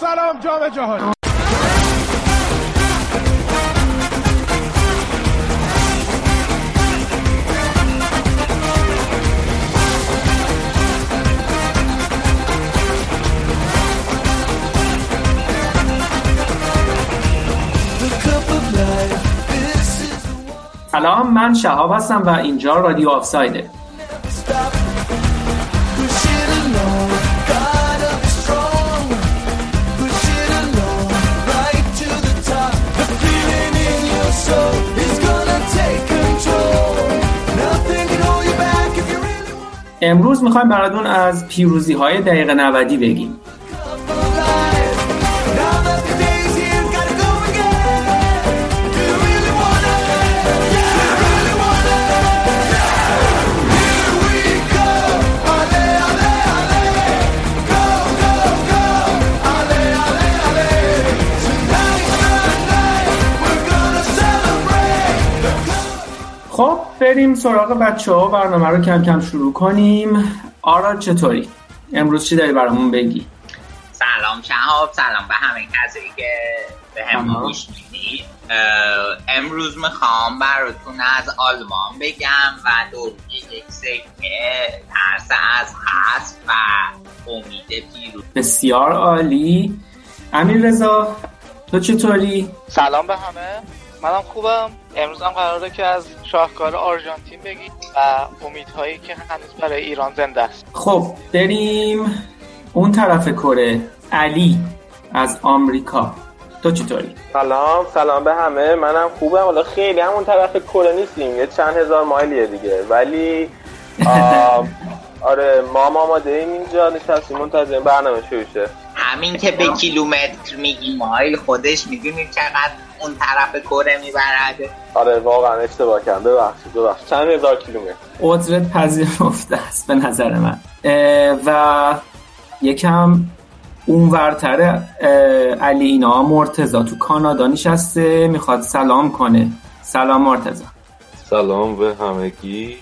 سلام جام جهانی سلام من شهاب هستم و اینجا رادیو آفسایده. امروز می‌خوایم براتون از پیروزی های دقیقه 90 بگیم. بریم سراغ بچه ها برنامه رو کم کم شروع کنیم آراد چطوری؟ امروز چی داری برامون بگی؟ سلام شهاب سلام به همه کسایی که به هم گوش می‌دید امروز می‌خوام براتون از آلمان بگم و دور یک سکه ترس از خصف و امید پیروز بسیار عالی امیر رضا تو چطوری؟ سلام به همه منم خوبم. امروز هم قراره که از شاهکار آرژانتین بگیم و امیدهایی که هنوز برای ایران زنده است. خب بریم اون طرف کره. علی از آمریکا. تو چطوری؟ سلام سلام به همه. منم خوبم. حالا خیلی همون طرف کره نیستیم. یه چند هزار مایلیه دیگه. ولی آره ما ما آماده ایم اینجا. نشستیم منتظر برنامه شروع شه. همین که به کیلومتر میگی مایل خودش می‌دونیم چقدر اون طرف کره میبرده آره واقعا اشتباه کردم. ببخشید ببخشید. چند هزار کیلومتر. عذرت پذیرفته است به نظر من. و یکم اون ورتر علی اینا مرتزا تو کانادا نشسته می‌خواد سلام کنه. سلام مرتزا سلام به همگی.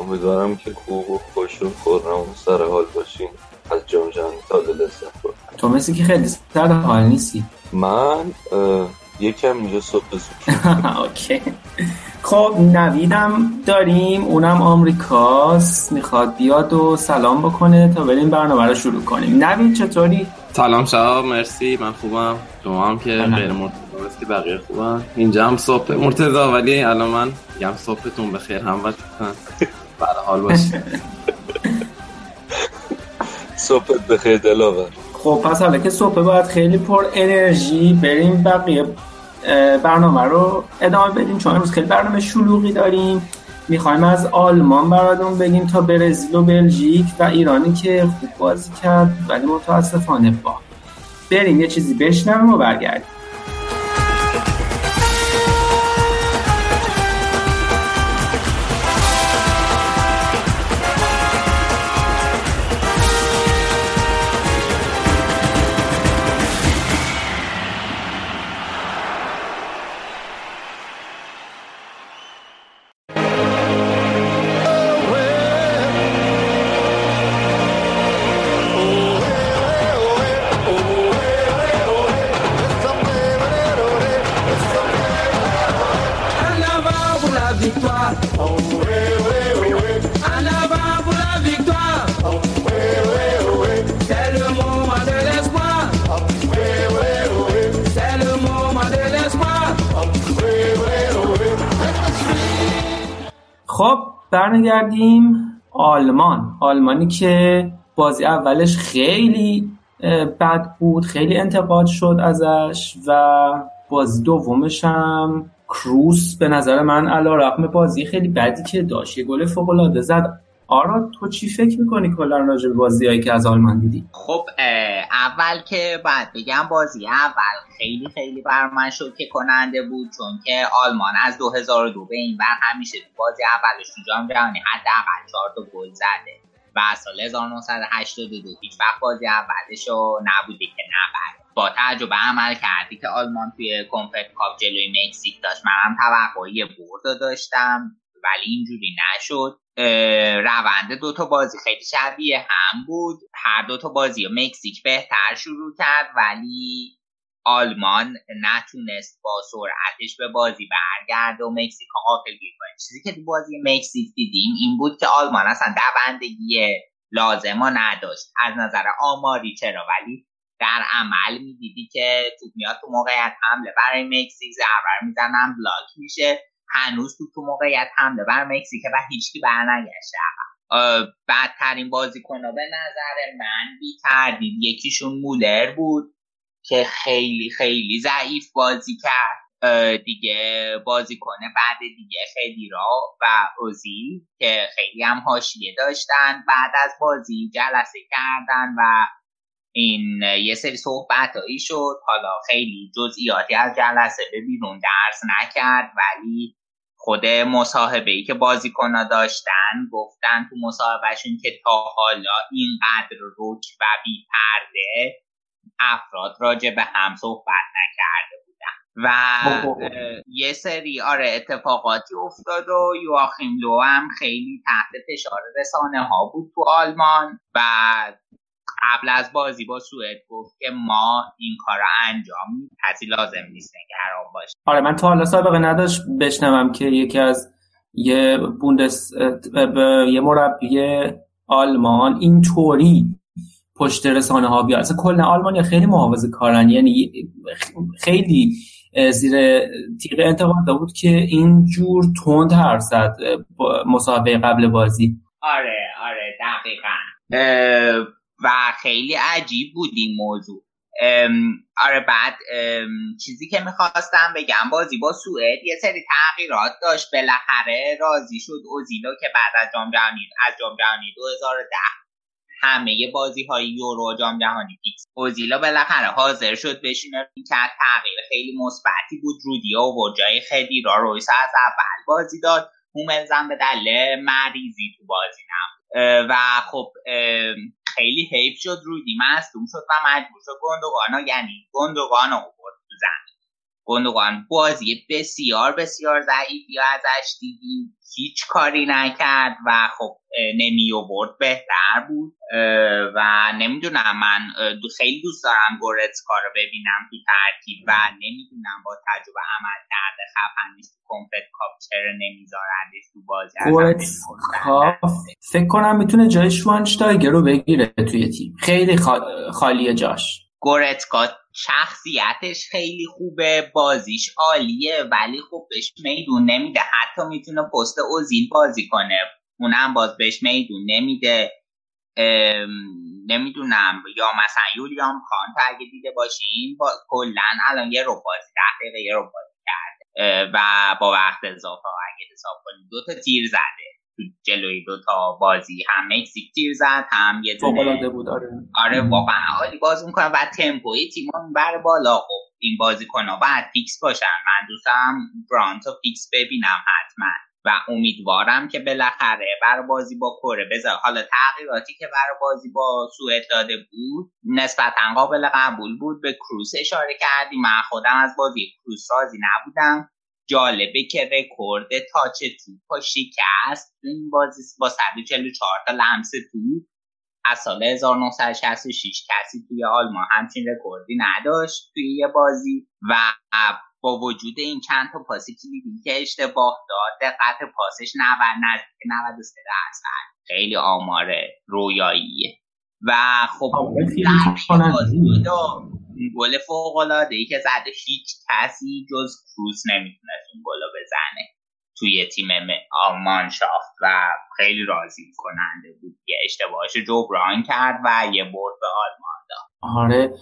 امیدوارم که خوب و خوش و خورم و سر حال باشین. از جام جهانی تازه لذت تو مثل که خیلی سر حال نیستی. من یکم اینجا صبح زود اوکی. خب نویدم داریم. اونم آمریکاست. می‌خواد بیاد و سلام بکنه تا بریم برنامه رو شروع کنیم. نوید چطوری؟ سلام شهاب مرسی. من خوبم. شما هم که غیر مرتضی که بقیه خوبم اینجا هم صبح مرتضی ولی الان من میگم صبحتون بخیر. هم وقت برای حال باشی صبحت بخیر دلاور. خب پس حالا که صبح باید خیلی پر انرژی بریم بقیه برنامه رو ادامه بدیم چون امروز خیلی برنامه شلوغی داریم. می‌خوایم از آلمان براتون بگیم تا برزیل و بلژیک و ایرانی که خوب بازی کرد ولی متاسفانه با. بریم یه چیزی بشنویم و برگردیم. آلمانی که بازی اولش خیلی بد بود خیلی انتقاد شد ازش و بازی دومش هم کروس به نظر من علا رقم بازی خیلی بدی که داشت. یه گل فوق العاده زد. آرا تو چی فکر می‌کنی کلا راجع به بازیایی که از آلمان دیدی؟ خب اول که باید بگم بازی اول خیلی خیلی بر من شوکه کننده بود چون که آلمان از 2002 به این بر همیشه بازی اولش تو جام جهانی حداقل 4 تا گل زده. و سال 1982 هیچ وقت بازی اولش رو نبوده که نبره با تعجب عمل کردی که آلمان توی کنفرت کاپ جلوی مکزیک داشت منم توقعی برد داشتم ولی اینجوری نشد. روند دوتا بازی خیلی شبیه هم بود. هر دوتا بازی مکزیک بهتر شروع کرد ولی آلمان نتونست با سرعتش به بازی برگرد و مکزیک غافل گیر کنه. چیزی که تو بازی مکزیک دیدیم این بود که آلمان اصلا دوندگی لازم ها نداشت. از نظر آماری چرا؟ ولی در عمل می‌دیدی که توپ میاد تو موقعیت حمله برای مکزیک زربر می‌زنن بلاک میشه. هنوز تو تو موقعیت حمله بر مکزیک و هیچکی برنگشته. بدترین بازیکن به نظر من بی تردید یکیشون مولر بود. که خیلی خیلی ضعیف بازی کرد دیگه بازی کنه بعد دیگه خیلی را و اوزی که خیلی هم حاشیه داشتن. بعد از بازی جلسه کردن و این یه سری صحبت هایی شد. حالا خیلی جزئیاتی از جلسه به بیرون درس نکرد ولی خود مصاحبه ای که بازیکن داشتن گفتن تو مصاحبهشون که تا حالا اینقدر رک و بیپرده افراد راجع به هم صحبت نکرده بودن. و یه سری آره اتفاقاتی افتاد و یواخیم لو هم خیلی تحت فشار رسانه ها بود تو آلمان و قبل از بازی با سوئد گفت که ما این کار رو انجام کسی لازم نیست نگران باشه آره من تا حالا سابقه نداشت بشنوم که یکی از یه بوندس یه مربی آلمان اینطوری پشت رسانه ها بیاد. اصلا کل آلمانیا خیلی محافظه کارن. یعنی خیلی زیر تیغ انتقاد بود که اینجور تند حرف زد مصاحبه قبل بازی. آره آره دقیقا. و خیلی عجیب بود این موضوع. آره بعد چیزی که می‌خواستم بگم بازی با سوئد یه سری تغییرات داشت. بالاخره راضی شد اوزیلو که بعد از جام جهانی از جام جهانی 2010 همه بازی های یورو جام جهانی فیکس. اوزیلا بالاخره حاضر شد بشینه که تغییر خیلی مثبتی بود. رودیا و جای را رویس از اول بازی داد. هوملزن به دلیل مریضی تو بازی نبود. و خب خیلی حیف شد. رودی مصدوم شد و مجبور شد گندوگانا یعنی گندوگانا بود تو زمین. گندوگان بازی بسیار بسیار ضعیفی ازش دیدیم. هیچ کاری نکرد و خب نمی برد بهتر بود. و نمی‌دونم من خیلی دوست دارم گورتسکا رو ببینم تو ترکیب و نمی‌دونم با تجربه عمل کرده خفنش تو کمپلت کاپ چرا نمیذارندش تو بازی. گورتسکا فکر کنم می‌تونه جای شوانشتایگر رو بگیره توی تیم. خیلی خالیه جاش. گورتسکا شخصیتش خیلی خوبه بازیش عالیه ولی خب بهش میدون نمیده. حتی می‌تونه پست اوزیل بازی کنه. اونم باز بهش میدون نمیده. نمی‌دونم. یا مثلا یولیام تا اگه دیده باشین با کلا الان یه رو بازی ده دقیقه یه رو بازی کرده. و با وقت اضافه اگه حساب کنیم دو تا تیر زده. تو جلوی دو تا بازی هم مکزیک تیر زد هم یه دونه بود آره. آره واقعا عالی بازی می‌کنه و تمپوی تیم و برد بالا. خب این بازیکنا باید فیکس باشن. من دوستم برانتو فیکس ببینم حتما. و امیدوارم که بالاخره بر بازی با کره بذار حالا تغییراتی که بر بازی با سوئد داده بود نسبتا قابل قبول بود. به کروس اشاره کردیم من خودم از بازی کروس راضی نبودم. جالبه که رکورد touch توپ شکست تو این بازی با 144 تا لمس توپ. از سال 1966 کسی توی آلمان همچین رکوردی نداشت توی یه بازی و با وجود این چند تا پاس کلیدی که اشتباه داد دقت پاسش 90 نزدیک 93 درصد. خیلی آمار رویاییه. و خب گل فوق العاده ای که زده هیچ کسی جز کروز نمی‌تونست اون گل بزنه توی تیم آلمان شافت و خیلی راضی کننده بود. یه اشتباهش جبران کرد و یه برد به آلمان داد آره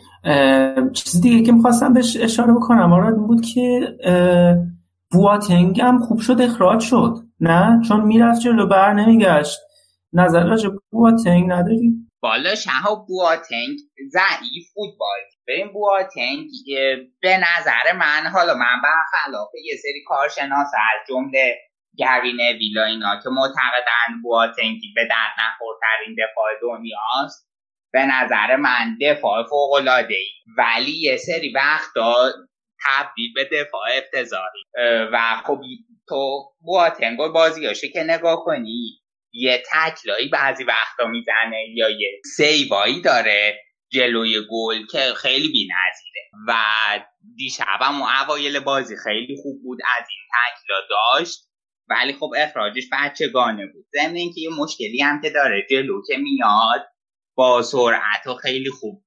چیزی دیگه که می‌خواستم بهش اشاره بکنم آره بود که بواتنگ هم خوب شد اخراج شد. نه؟ چون می‌رفت جلو بر نمیگشت. نظر راجع بواتنگ نداری؟ بالا شهاب بواتنگ ضعیف بود بازی. ببین بواتنگ به نظر من حالا من برخلاف یه سری کارشناس از جمله گرین ویلا اینا که معتقدن بواتنگی به درد نخورترین دفاع دنیاست به نظر من دفاع فوق العاده ای ولی یه سری وقتا تبدیل به دفاع افتضاحی. و خب تو بواتنگ بازیاشه که نگاه کنی یه تکلایی بعضی وقتا می‌زنه یا یه سیوایی داره جلوی گل که خیلی بی‌نظیره. و دیشبم و اوایل بازی خیلی خوب بود از این تکلا داشت. ولی خب اخراجش بچگانه بود. ضمن اینکه یه مشکلی هم که داره جلو که میاد با سرعت و خیلی خوب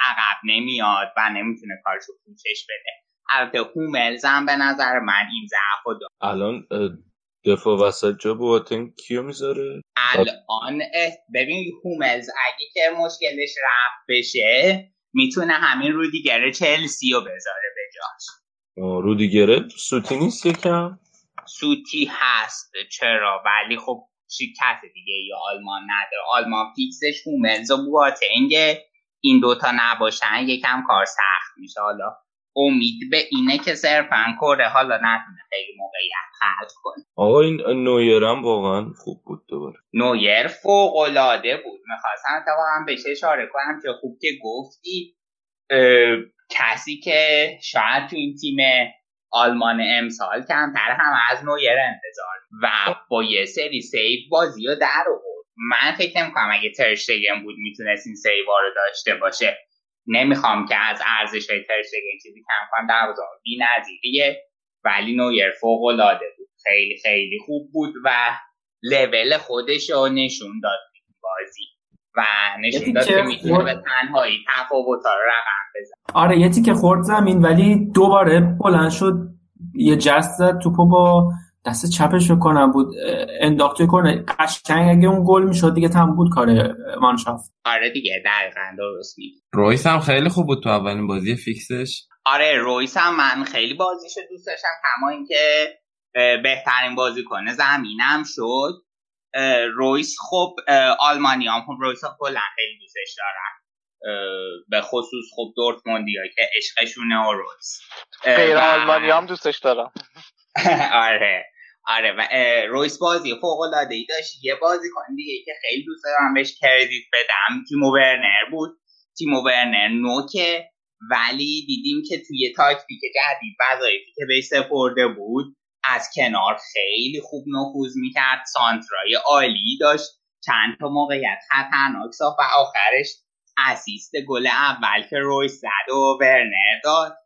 عقب نمیاد و نمی‌تونه کارشو پوشش بده. البته هوملز هم به نظر من این ضعف الان دفاع وسط جا بواتنگ کیو می‌ذاره؟ الان ببین هوملز اگه که مشکلش رفت بشه می‌تونه همین رودیگر چلسی رو بذاره به جاش. رودیگره سوتی نیست یکم؟ سوتی هست چرا؟ ولی خب شرکت دیگه یا آلمان نداره. آلمان فیکسش هوملز و بواتنگه این دوتا نباشن یکم کار سخت میشه. حالا امید به اینه که صرفا کره حالا نتونه خیلی موقعیت خلق کنه. آقا این نویرم واقعا خوب بود دوباره. نویر فوق العاده بود. می‌خواستم هم بهش اشاره کنم که خوب که گفتی کسی که شاید تو این تیم آلمان امسال کمتر هم از نویر انتظار و با یه سری save بازی رو در آورد. من فکر نمی‌کنم اگه ترشتگن بود می‌تونست این save ا رو داشته باشه. نمی‌خوام که از ارزش های ترشتگن چیزی کم کنم. در بی نظیریه ولی نویر فوق العاده بود. خیلی خیلی خوب بود و لول خودش رو نشون داد بازی. و نشون داد که می‌تونه به تنهایی تفاوت رو رقم بزن آره یه تیکه خورد زمین ولی دوباره بلند شد یه جست زد توپو با دست چپش کنم بود انداخته کنه. قشنگ اگه اون گل می‌شد دیگه تم بود کار مانشافت آره دیگه دقیقا درست رویس هم خیلی خوب بود تو اولین بازی فیکسش. آره رویس هم من خیلی بازیش دوست داشتم کما اینکه بهترین بازی کنه زمینم شد. رویس خب آلمانی هم خب رویس هم کلا خیلی دوستش دارن. به خصوص خب دورتموندی که عشقشونه و رویس. غیر آلمانی هم دوستش دارم. آره. آره و رویس بازی فوق العاده ای داشت. یه بازیکن دیگه که خیلی دوست دارم بهش credit بدم. تیمو ورنر بود. تیمو ورنر نوکه. ولی دیدیم که توی تاکتیک جدید وظایفی که بهش سپرده بود از کنار خیلی خوب نفوذ می‌کرد. سانترای عالی داشت. چند تا موقعیت خطرناک ساخت و آخرش assist گل اول که رویس زد و ورنر داد.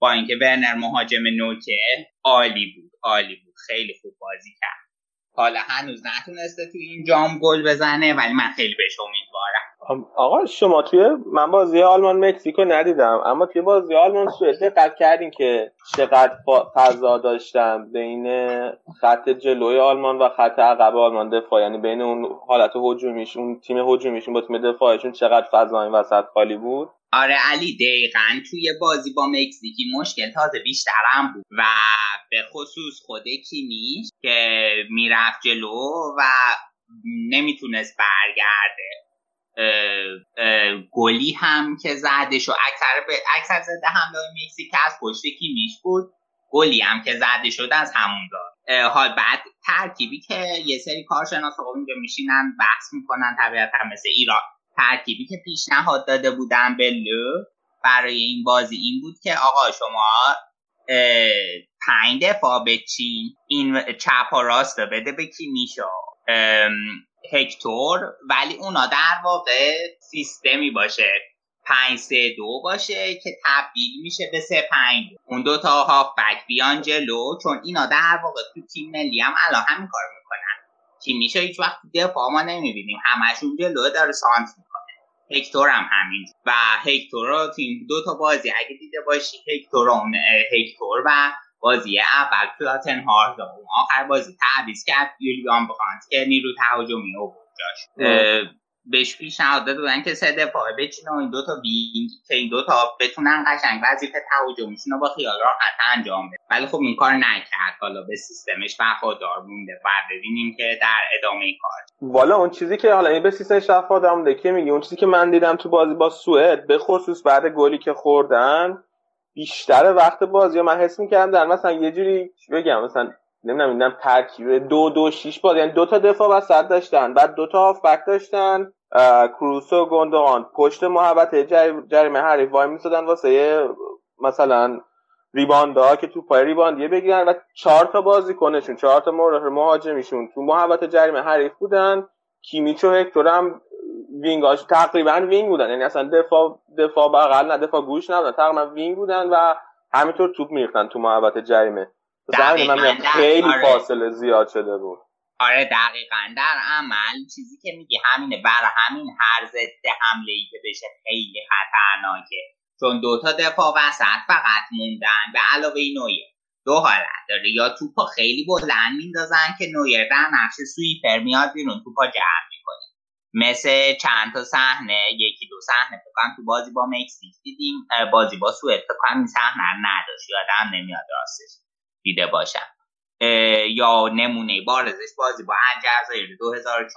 با اینکه ورنر مهاجم نوکه عالی بود. عالی بود. خیلی خوب بازی کرد. حالا هنوز نتونسته توی این جام گل بزنه ولی من خیلی بهش امیدوارم. آقا شما توی من بازی آلمان مکزیکو ندیدم اما توی بازی آلمان سوئد دقت کردین که چقدر فضا داشتن بین خط جلوی آلمان و خط عقب آلمان دفاع. یعنی بین اون حالت هجومیش اون تیم هجومیشون با تیم دفاعشون چقدر فضا این وسط خالی بود. آره علی دقیقا. توی بازی با مکزیکی مشکل تازه بیشترم بود. و به خصوص خود کیمیش که می‌رفت جلو و نمی‌تونست برگرده. گلی هم که زده شو اکثر ب... اکثر زده حمله مکزیک از پشت کیمیش بود. گلی هم که زده شده از همون داد. حال بعد ترکیبی که یه سری کارشناس اینجا میشینن بحث می‌کنن طبیعتا مثل ایران. ترکیبی که پیشنهاد داده بودن به لو برای این بازی این بود که آقا شما پنج دفاع بچین این چپ و راست بده به کی میشه؟ هکتور. ولی اونا در واقع سیستمی باشه. پنج سه دو باشه که تبدیل میشه به سه پنج. اون دو تا بک بیان جلو چون اینا در واقع تو تیم ملی هم الان همین کار می‌کنن. تیم میشه؟ هیچ وقت دفاع ما نمی‌بینیم. همشون جلو داره سانت هکتور هم همین. و هکتور رو تیم دو تا بازی اگه دیده باشی هکتور اون هکتور و بازی اول پلاتن هارد اون آخر بازی تعویض کرد. یولیان بخانت که نیرو تهاجمی او جاش. بهش پیشنهاد دادن که سه دفاعه بچینه و این دوتا وینگ که این دوتا بتونن قشنگ وظیفه تهاجمیشون رو با خیال راحت انجام بده ولی خب این کار نکرد. حالا به سیستمش وفادار مونده. بعد ببینیم که در ادامه کار. والا اون چیزی که حالا این به سیستمش وفادار مونده که میگه؟ اون چیزی که من دیدم تو بازی با سوئد به خصوص بعد گلی که خوردن بیشتر وقت بازی من حس می‌کردم در مثلا یه جوری بگم مثلا نمی‌دونم اینا ترکیب دو دو شیش باد یعنی دو تا دفاع وسط داشتن. بعد دو تا هافبک داشتن. کروسو و گندوان پشت محبت جریمه حریف وای میسادن واسه مثلا ریباندا که تو پای ریباندیه بگیرن و چهار تا بازیکنشون چهار تا مهاجمشون تو محوطه جریمه حریف بودن. کیمیچ و هکتور هم وینگاش تقریبا وینگ بودن. یعنی اصلا دفاع دفاع بغل نه دفاع گوش نبودن. تقریبا وینگ بودن و همینطور توپ میریختن تو محوطه جریمه. زمین من خیلی آره. فاصله زیاد شده بود. آره دقیقا. در عمل چیزی که میگی همینه. بر همین هر ضد حمله ای که بشه خیلی خطرناکه. چون دوتا دفاع وسط فقط موندن. به علاوه نویر. دو حالت داره. یا توپا خیلی بلند میندازن که نویر در نقش سویپر میاد بیرون. توپا جمع می‌کنه. مثل چند تا صحنه. یکی دو صحنه فکر تو بازی با مکزیک دیدیم. بازی با سوئد فکر این صحنه نداشت. یادم نمیاد راستش. دیده باشم. یا نمونه بارزش بازی با الجزایر 2014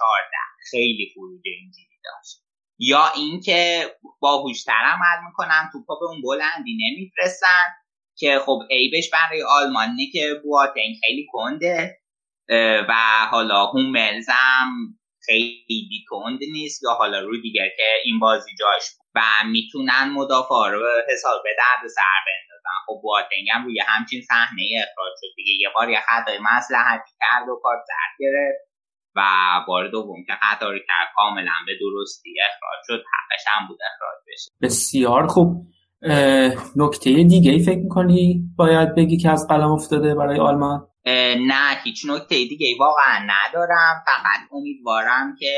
خیلی خروج اینجوری داشت. یا اینکه باهوشتر عمل می‌کنن توپا به اون بلندی نمیفرستن که خب عیبش برای آلمانه که بواتنگ خیلی کنده و حالا هوملز هم خیلی کند نیست یا حالا رو دیگر که این بازی جاش و می‌تونن مدافع رو حساب به درد سر بندازن خب بواتنگ هم روی همچین صحنه اخراج شد دیگه. یه بار یه خطای مسلحتی کرد و کارت زرد گرفت و بار دوم که خطا رو کرد. کاملا به درستی اخراج شد. حقش هم بود اخراج بشه. بسیار خوب. نکته دیگه ای فکر می‌کنی باید بگی که از قلم افتاده برای آلمان؟ نه هیچ نکته دیگه ای واقعا ندارم. فقط امیدوارم که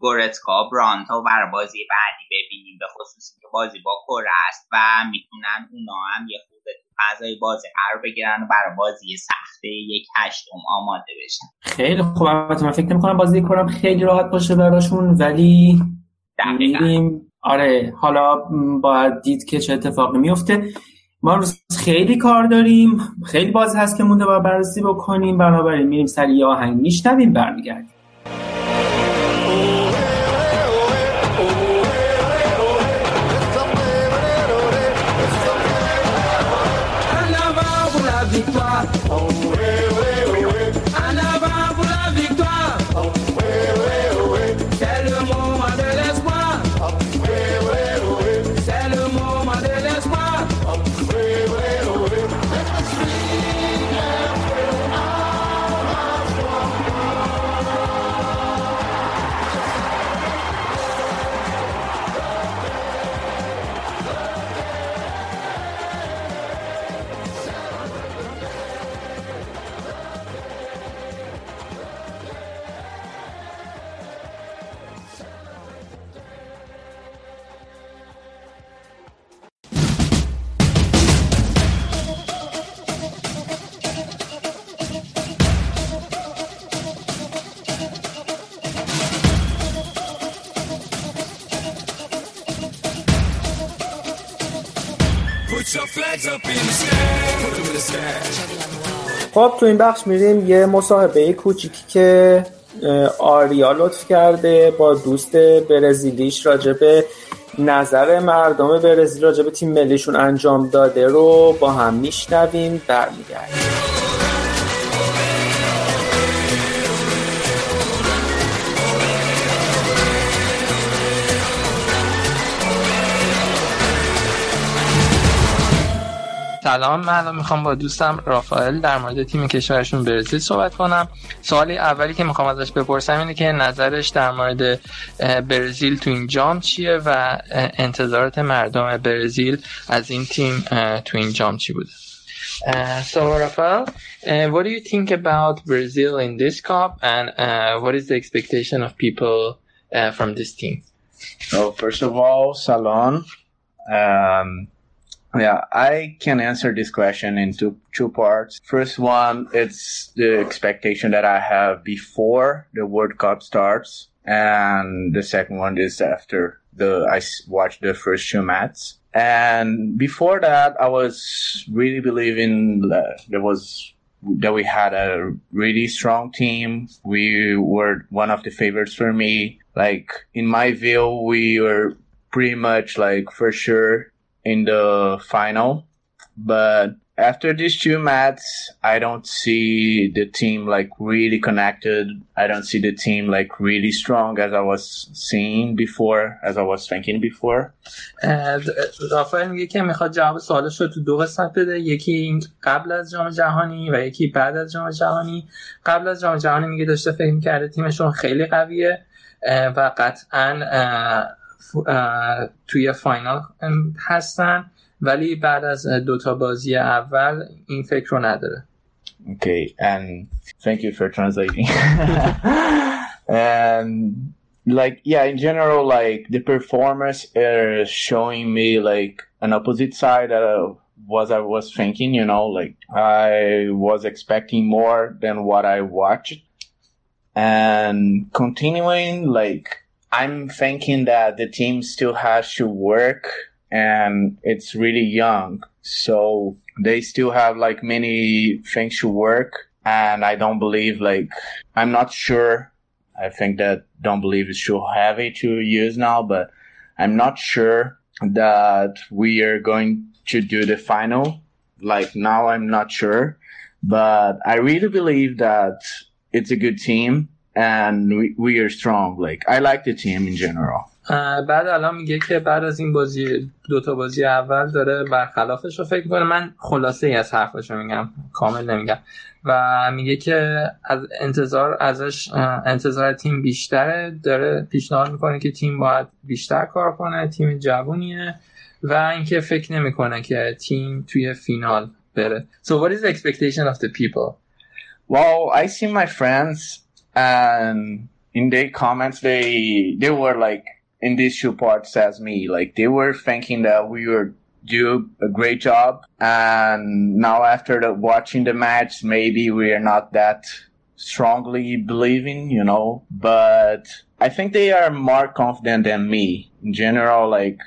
گورتکا برانتو برای بازی بعدی ببینیم به خصوصی که بازی با کره است و می‌تونن اونا هم یه خود فضای بازی قرار بگیرن و برای بازی سخته یک هشتم آماده بشن. خیلی خوب. البته من فکر نمی‌کنم بازی کنم خیلی راحت باشه براشون ولی میریم آره حالا باید دید که چه اتفاقی میفته ما روز خیلی کار داریم. خیلی بازی هست که مونده باید بررسی بکنیم. بنابراین میریم سریع یه آهنگ میشنویم برمیگردیم. خب تو این بخش میریم یه مصاحبه کوچیکی که آریا لطف کرده با دوست برزیلیش راجبه نظر مردم برزیل راجب تیم ملیشون انجام داده رو با هم میشنویم. برمیگردیم. سلام من الان می‌خوام با دوستم رافائل در مورد تیم کشورشون برزیل صحبت کنم. سوالی اولی که می‌خوام ازش بپرسم اینه که نظرش در مورد برزیل تو این جام چیه و انتظارات مردم برزیل از این تیم تو این جام چی بوده؟ Uh, so Rafael, uh, what do you think about Brazil in this cup, and uh, what is the expectation of people from this team? So first of all, Salon, um, Yeah, I can answer this question in two two parts. First one, it's the expectation that I have before the World Cup starts, and the second one is after the I watched the first two matches. And before that, I was really believing that there was that we had a really strong team. We were one of the favorites for me. Like in my view, we were pretty much like for sure in the final, but after these two mats, I don't see the team like really connected. I don't see the team like really strong as I was seeing before, as I was thinking before. رافائل میگه که میخواد جواب سوالش رو تو دو قسمت بده یکی قبل از جام جهانی و یکی بعد از جام جهانی قبل از جام جهانی میگه داشته فکر میکرده تیمشون خیلی قویه و قطعا توی فاینال هستن ولی بعد از دوتا بازی اول این فکر رو نداره Okay, and thank you for translating. and like, yeah, in general, like the performance are showing me like an opposite side of what I was thinking. You know, like I was expecting more than what I watched, and continuing like I'm thinking that the team still has to work and it's really young. So they still have like many things to work. And I don't believe like, I'm not sure. I think that don't believe is too heavy to use now, but I'm not sure that we are going to do the final. Like now I'm not sure, but I really believe that it's a good team and we, we are strong. Like I like the team in general. بعد الان میگه که بعد از این بازی دوتا بازی اول داره برخلافش رو فکر کنه من خلاصه ای از حرفش رو میگم کامل نمیگم و میگه که از انتظار ازش انتظار تیم بیشتره داره پیشنهاد می‌کنه که تیم باید بیشتر کار کنه تیم جوونیه و اینکه فکر نمی‌کنه که تیم توی فینال بره So what is the expectation of the people? Well, I see my friends and in their comments they they were like in these two parts as me. Like they were thinking that we were do a great job, and now after the, watching the match, maybe we are not that strongly believing, you know. But I think they are more confident than me in general. Like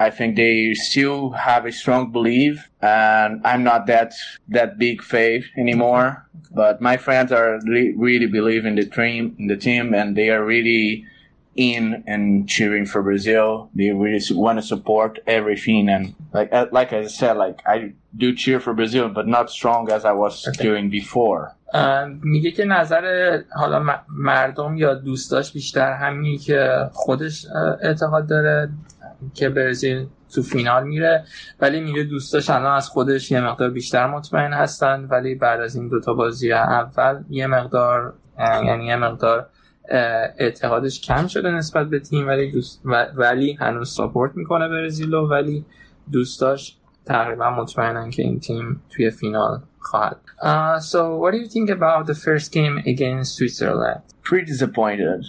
I think they still have a strong belief, and I'm not that that big faith anymore. But my friends are re- really believe in the team, in the team, and they are really in and cheering for Brazil. They really want to support everything, and like uh, like I said, like I do cheer for Brazil, but not strong as I was okay. doing before. میگه که نظر حالا مردم یا دوستاش بیشتر همینی که خودش اعتقاد داره که برزیل تو فینال میره ولی میگه دوستاش الان از خودش یه مقدار بیشتر مطمئن هستن ولی بعد از این دوتا بازی اول یه مقدار یعنی یه مقدار اعتقادش کم شده نسبت به تیم ولی دوست ولی هنوز ساپورت می‌کنه برزیلو ولی دوستاش تقریبا مطمئنن که این تیم توی فینال خواهد uh, so what do you think about the first game against Switzerland? Pretty disappointed.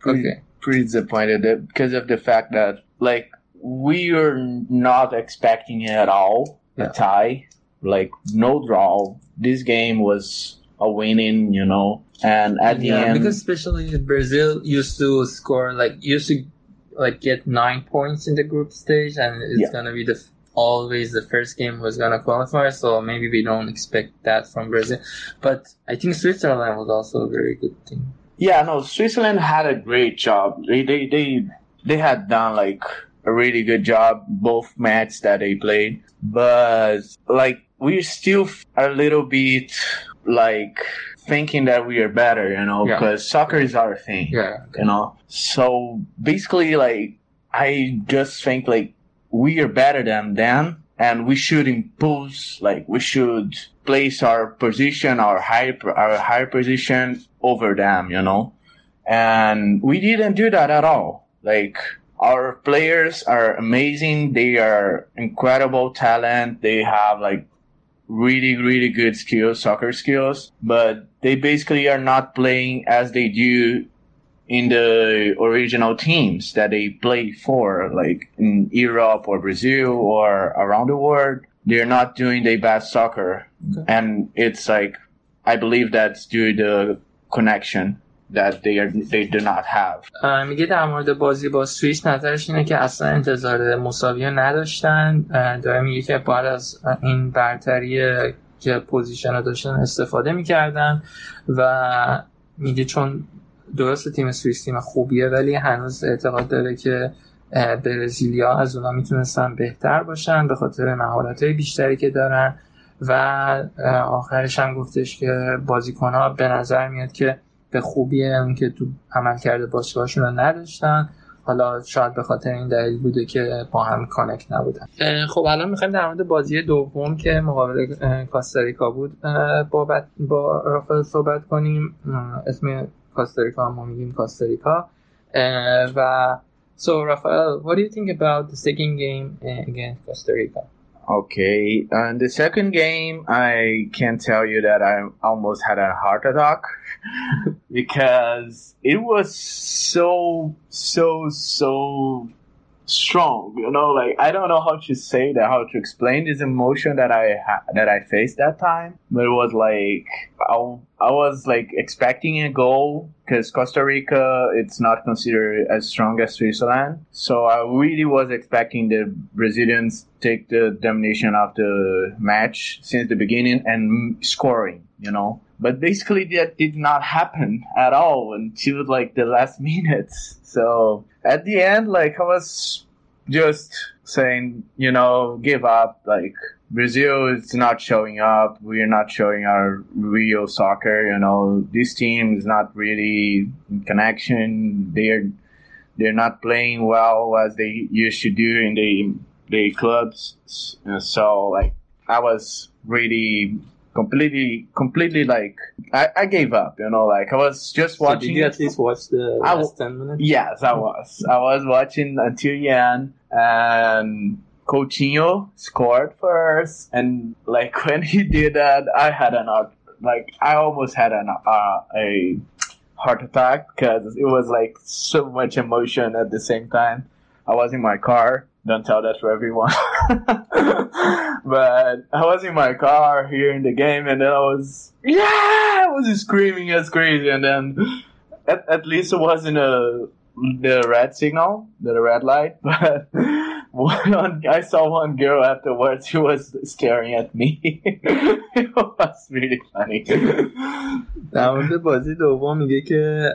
Pretty, okay. Pretty disappointed because of the fact that like we are not expecting it at all a tie. Like no draw. This game was a winning you know? And at the yeah, end because especially Brazil used to score like used to like get nine points in the group stage and it's Yeah. gonna be the always the first game was gonna qualify so maybe we don't expect that from Brazil. But I think Switzerland was also a very good team. Yeah no switzerland had a great job. They they they, they had done like a really good job both matches that they played but like we're still a little bit like thinking that we are better you know Yeah. because soccer is our thing yeah. you know? So basically like i just think like we are better than them and we should impose like we should place our position our high our higher position over them you know? And we didn't do that at all like our players are amazing. They are incredible talent. They have like really really good skills soccer skills. But they basically are not playing as they do in the original teams that they play for, like in Europe or Brazil or around the world. They're not doing their best soccer. And it's like, I believe that's due to the connection that they are, they do not have. میگه در مورد بازی با سوئیس نظرش اینه که اصلا انتظار مساوی نداشتن داره میگه که باید از این برتری که possession داشتن استفاده می‌کردن و میگه چون درست تیم سوئیس تیم خوبیه ولی هنوز اعتقاد داره که برزیلیا از اونا می‌تونستن بهتر باشن به خاطر مهارت بیشتری که دارن و آخرش هم گفتش که بازیکن ها به نظر میاد که به خوبی اون که تو عمل کرده باشگاهشون رو نداشتن. حالا شاید به خاطر این دلیل بوده که با هم کانکت نبودن. خب الان می‌خوایم در مورد بازی دوم که مقابل کاستاریکا بود با, با رافل صحبت کنیم. اسم کاستاریکا هم میگیم کاستاریکا. و So Rafael, what do you think about the second game against Costa Rica? Okay, and the second game, I can tell you that I almost had a heart attack. because it was so, so, so strong. You know, like I don't know how to say that, how to explain this emotion that I ha- that I faced that time. But it was like I, I was like expecting a goal because Costa Rica it's not considered as strong as Switzerland. So I really was expecting the Brazilians take the domination of the match since the beginning and scoring. You know, but basically that did not happen at all until like the last minutes. So at the end, like I was just saying, you know, give up. Like Brazil is not showing up. We're not showing our real soccer. You know, this team is not really in connection. They're they're not playing well as they used to do in the the clubs. So like I was really completely, completely like I, I gave up. You know, like I was just watching. So did you at least watch the I last ten minutes? Yes, I was. I was watching until the end, and Coutinho scored first, and like when he did that, I had an like I almost had an uh, a heart attack because it was like so much emotion at the same time. I was in my car don't tell that to everyone. but I was in my car here in the game, and then I was yeah, I was screaming as crazy, and then at, at least it wasn't a the red signal, the red light, but one, I saw one girl afterwards who was staring at me. it was really funny. در مورد بازی دوم میگه که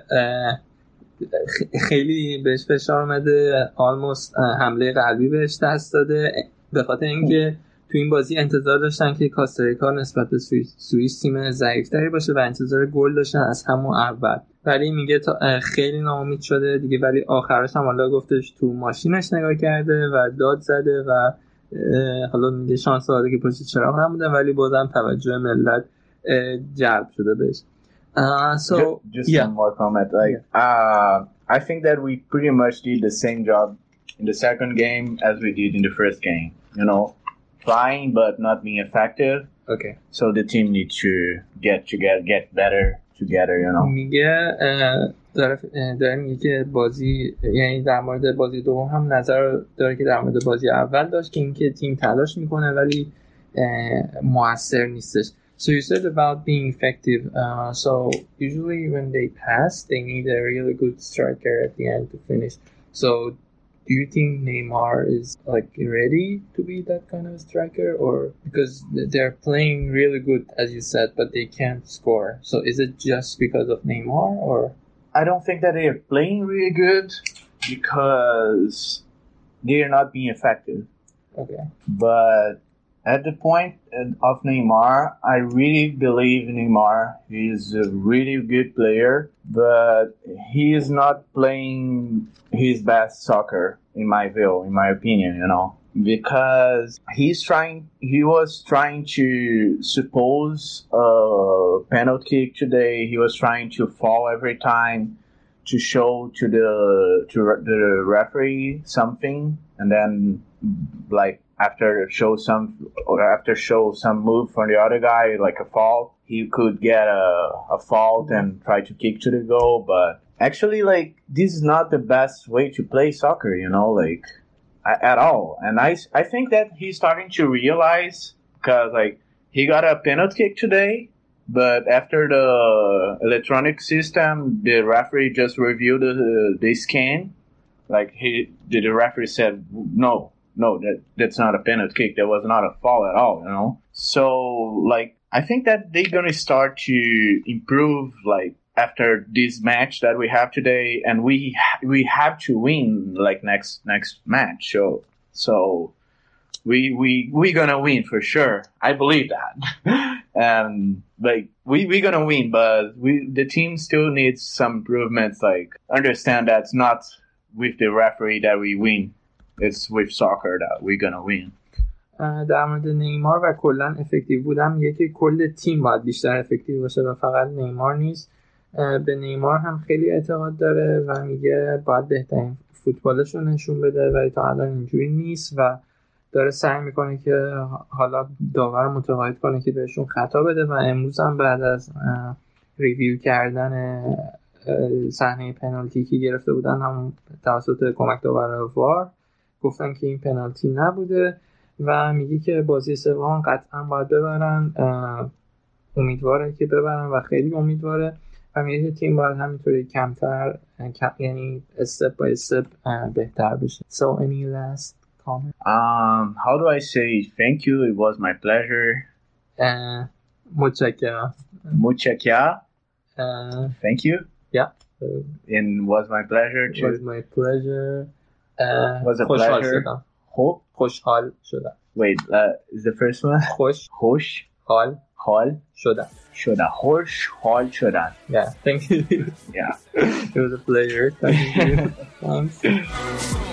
خیلی بهش فشار اومده. آلموست حمله قلبی بهش دست داده. به خاطر اینکه تو این بازی انتظار داشتن که کاستاریکا نسبت به سوئیس, تیم ضعیفتری باشه و انتظار گل داشتن از همون اول. ولی میگه تا خیلی ناامید شده دیگه. ولی آخرش هم حالا گفتش تو ماشینش نگاه کرده و داد زده و حالا میگه شانس داده که پشت چراغ نموده ولی بازم توجه ملت جلب شده بهش. Uh, so just, just yeah. one more comment. Like, uh, I think that we pretty much did the same job in the second game as we did in the first game. You know, trying but not being effective. Okay. So the team needs to get to get get better together. You know. میگه داره داره میگه که بازی یعنی در مورد بازی دوم هم نظر داره که در مورد بازی اول داشت که اینکه تیم تلاش میکنه ولی موثر نیستش so you said about being effective. Uh, so usually when they pass, they need a really good striker at the end to finish. So do you think Neymar is like ready to be that kind of striker, or because they're playing really good as you said, but they can't score? So is it just because of Neymar, or? I don't think that they are playing really good because they are not being effective. Okay. But at the point uh, of Neymar, I really believe Neymar. He is a really good player, but he is not playing his best soccer, in my view, in my opinion, you know. Because he's trying, he was trying to suppose a penalty kick today. He was trying to fall every time to show to the to the referee something, and then like after show some or after show some move from the other guy like a fault he could get a, a fault and try to kick to the goal. But actually like this is not the best way to play soccer you know like at all. And i i think that he's starting to realize because like he got a penalty kick today but after the electronic system the referee just reviewed uh, the, the scan. Like he the referee said no no, that that's not a penalty kick. That was not a foul at all, you know. So like I think that they're gonna start to improve like after this match that we have today, and we we have to win like next next match. So so we we we gonna win for sure. I believe that. and like we we gonna win, but we the team still needs some improvements. Like understand that's not with the referee that we win. It's with soccer that we gonna win. در مورد نیمار و کلا افکتیو بودن میگه که کل تیم باید بیشتر افکتیو باشه و فقط نیمار نیست به نیمار هم خیلی اعتقاد داره و میگه باید بهترین فوتبالش رو نشون بده ولی تا الان اینجوری نیست و داره سعی می‌کنه که حالا داور متقاعد کنه که بهشون خطا بده و امروز هم بعد از ریویو کردن صحنه پنالتی که گرفته بودن هم توسط کمک داور وار گفتن که این پنالتی نبوده و میگه که بازی سوم قطعا باید ببرن امیدواره که ببرن و خیلی امیدواره و میگه تیم باید همینطوری کمتر یعنی استپ بای استپ بهتر بشه. So any last comment? Um how do I say thank you? It was my pleasure. uh, متشکرم. متشکرم. uh, thank you. Yeah. It was my pleasure it was my pleasure. uh, was a خوشحال pleasure شدم خوب خوشحال شدم wait uh, is the first one خوش خوش حال حال شدم شدن خوش حال شدن yeah thank you yeah it was a pleasure thank you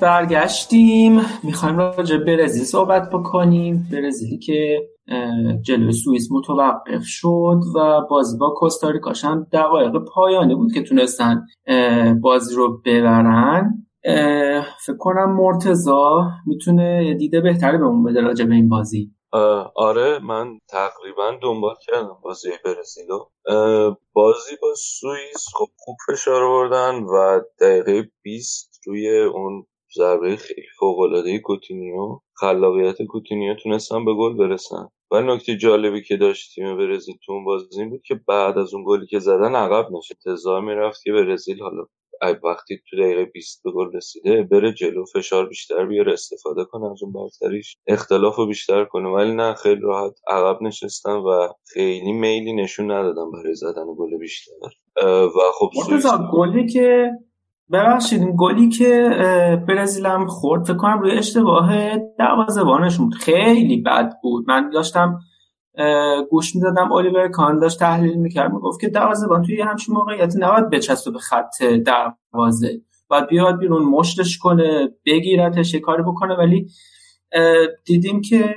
برگشتیم. می‌خوایم راجع به برزیل صحبت بکنیم. برزیلی که جلوی سوئیس متوقف شد و بازی با کوستاریکاش هم دقایق پایانی بود که تونستن بازی رو ببرن. فکر کنم مرتزا می‌تونه دیده بهتری بهمون بده راجع به این بازی. آره من تقریبا دنبال کردم بازی برزیلو بازی با سوئیس خب خوب فشار آوردن و دقیقه 20 روی اون ضربه خیلی فوق‌العاده کوتینیو. خلاقیت کوتینیو تونستن به گل برسن. و نکته جالبی که داشت تیم برزیل تو اون بازی این بود که بعد از اون گلی که زدن عقب نشد انتظار می‌رفت که برزیل حالا ای وقتی تو دقیقه 20 به گل رسیده بره جلو فشار بیشتر بیاره استفاده کنه از اون برتریش. اختلاف رو بیشتر کنه. ولی نه خیلی راحت عقب نشستن و خیلی میلی نشون ندادن برای زدن گل بیشتر. و خب گلی که ببخشید این گلی که اه، برزیل هم خورد فکر کنم روی اشتباه دروازه‌بانشون بود. خیلی بد بود. من داشتم گوش می‌دادم الیور کان داشت تحلیل می‌کرد می‌گفت که دروازه‌بان توی همچین موقعیتی نباید بچسبه به خط دروازه. باید بیاد بیرون مشتش کنه بگیرتش کاری بکنه. ولی دیدیم که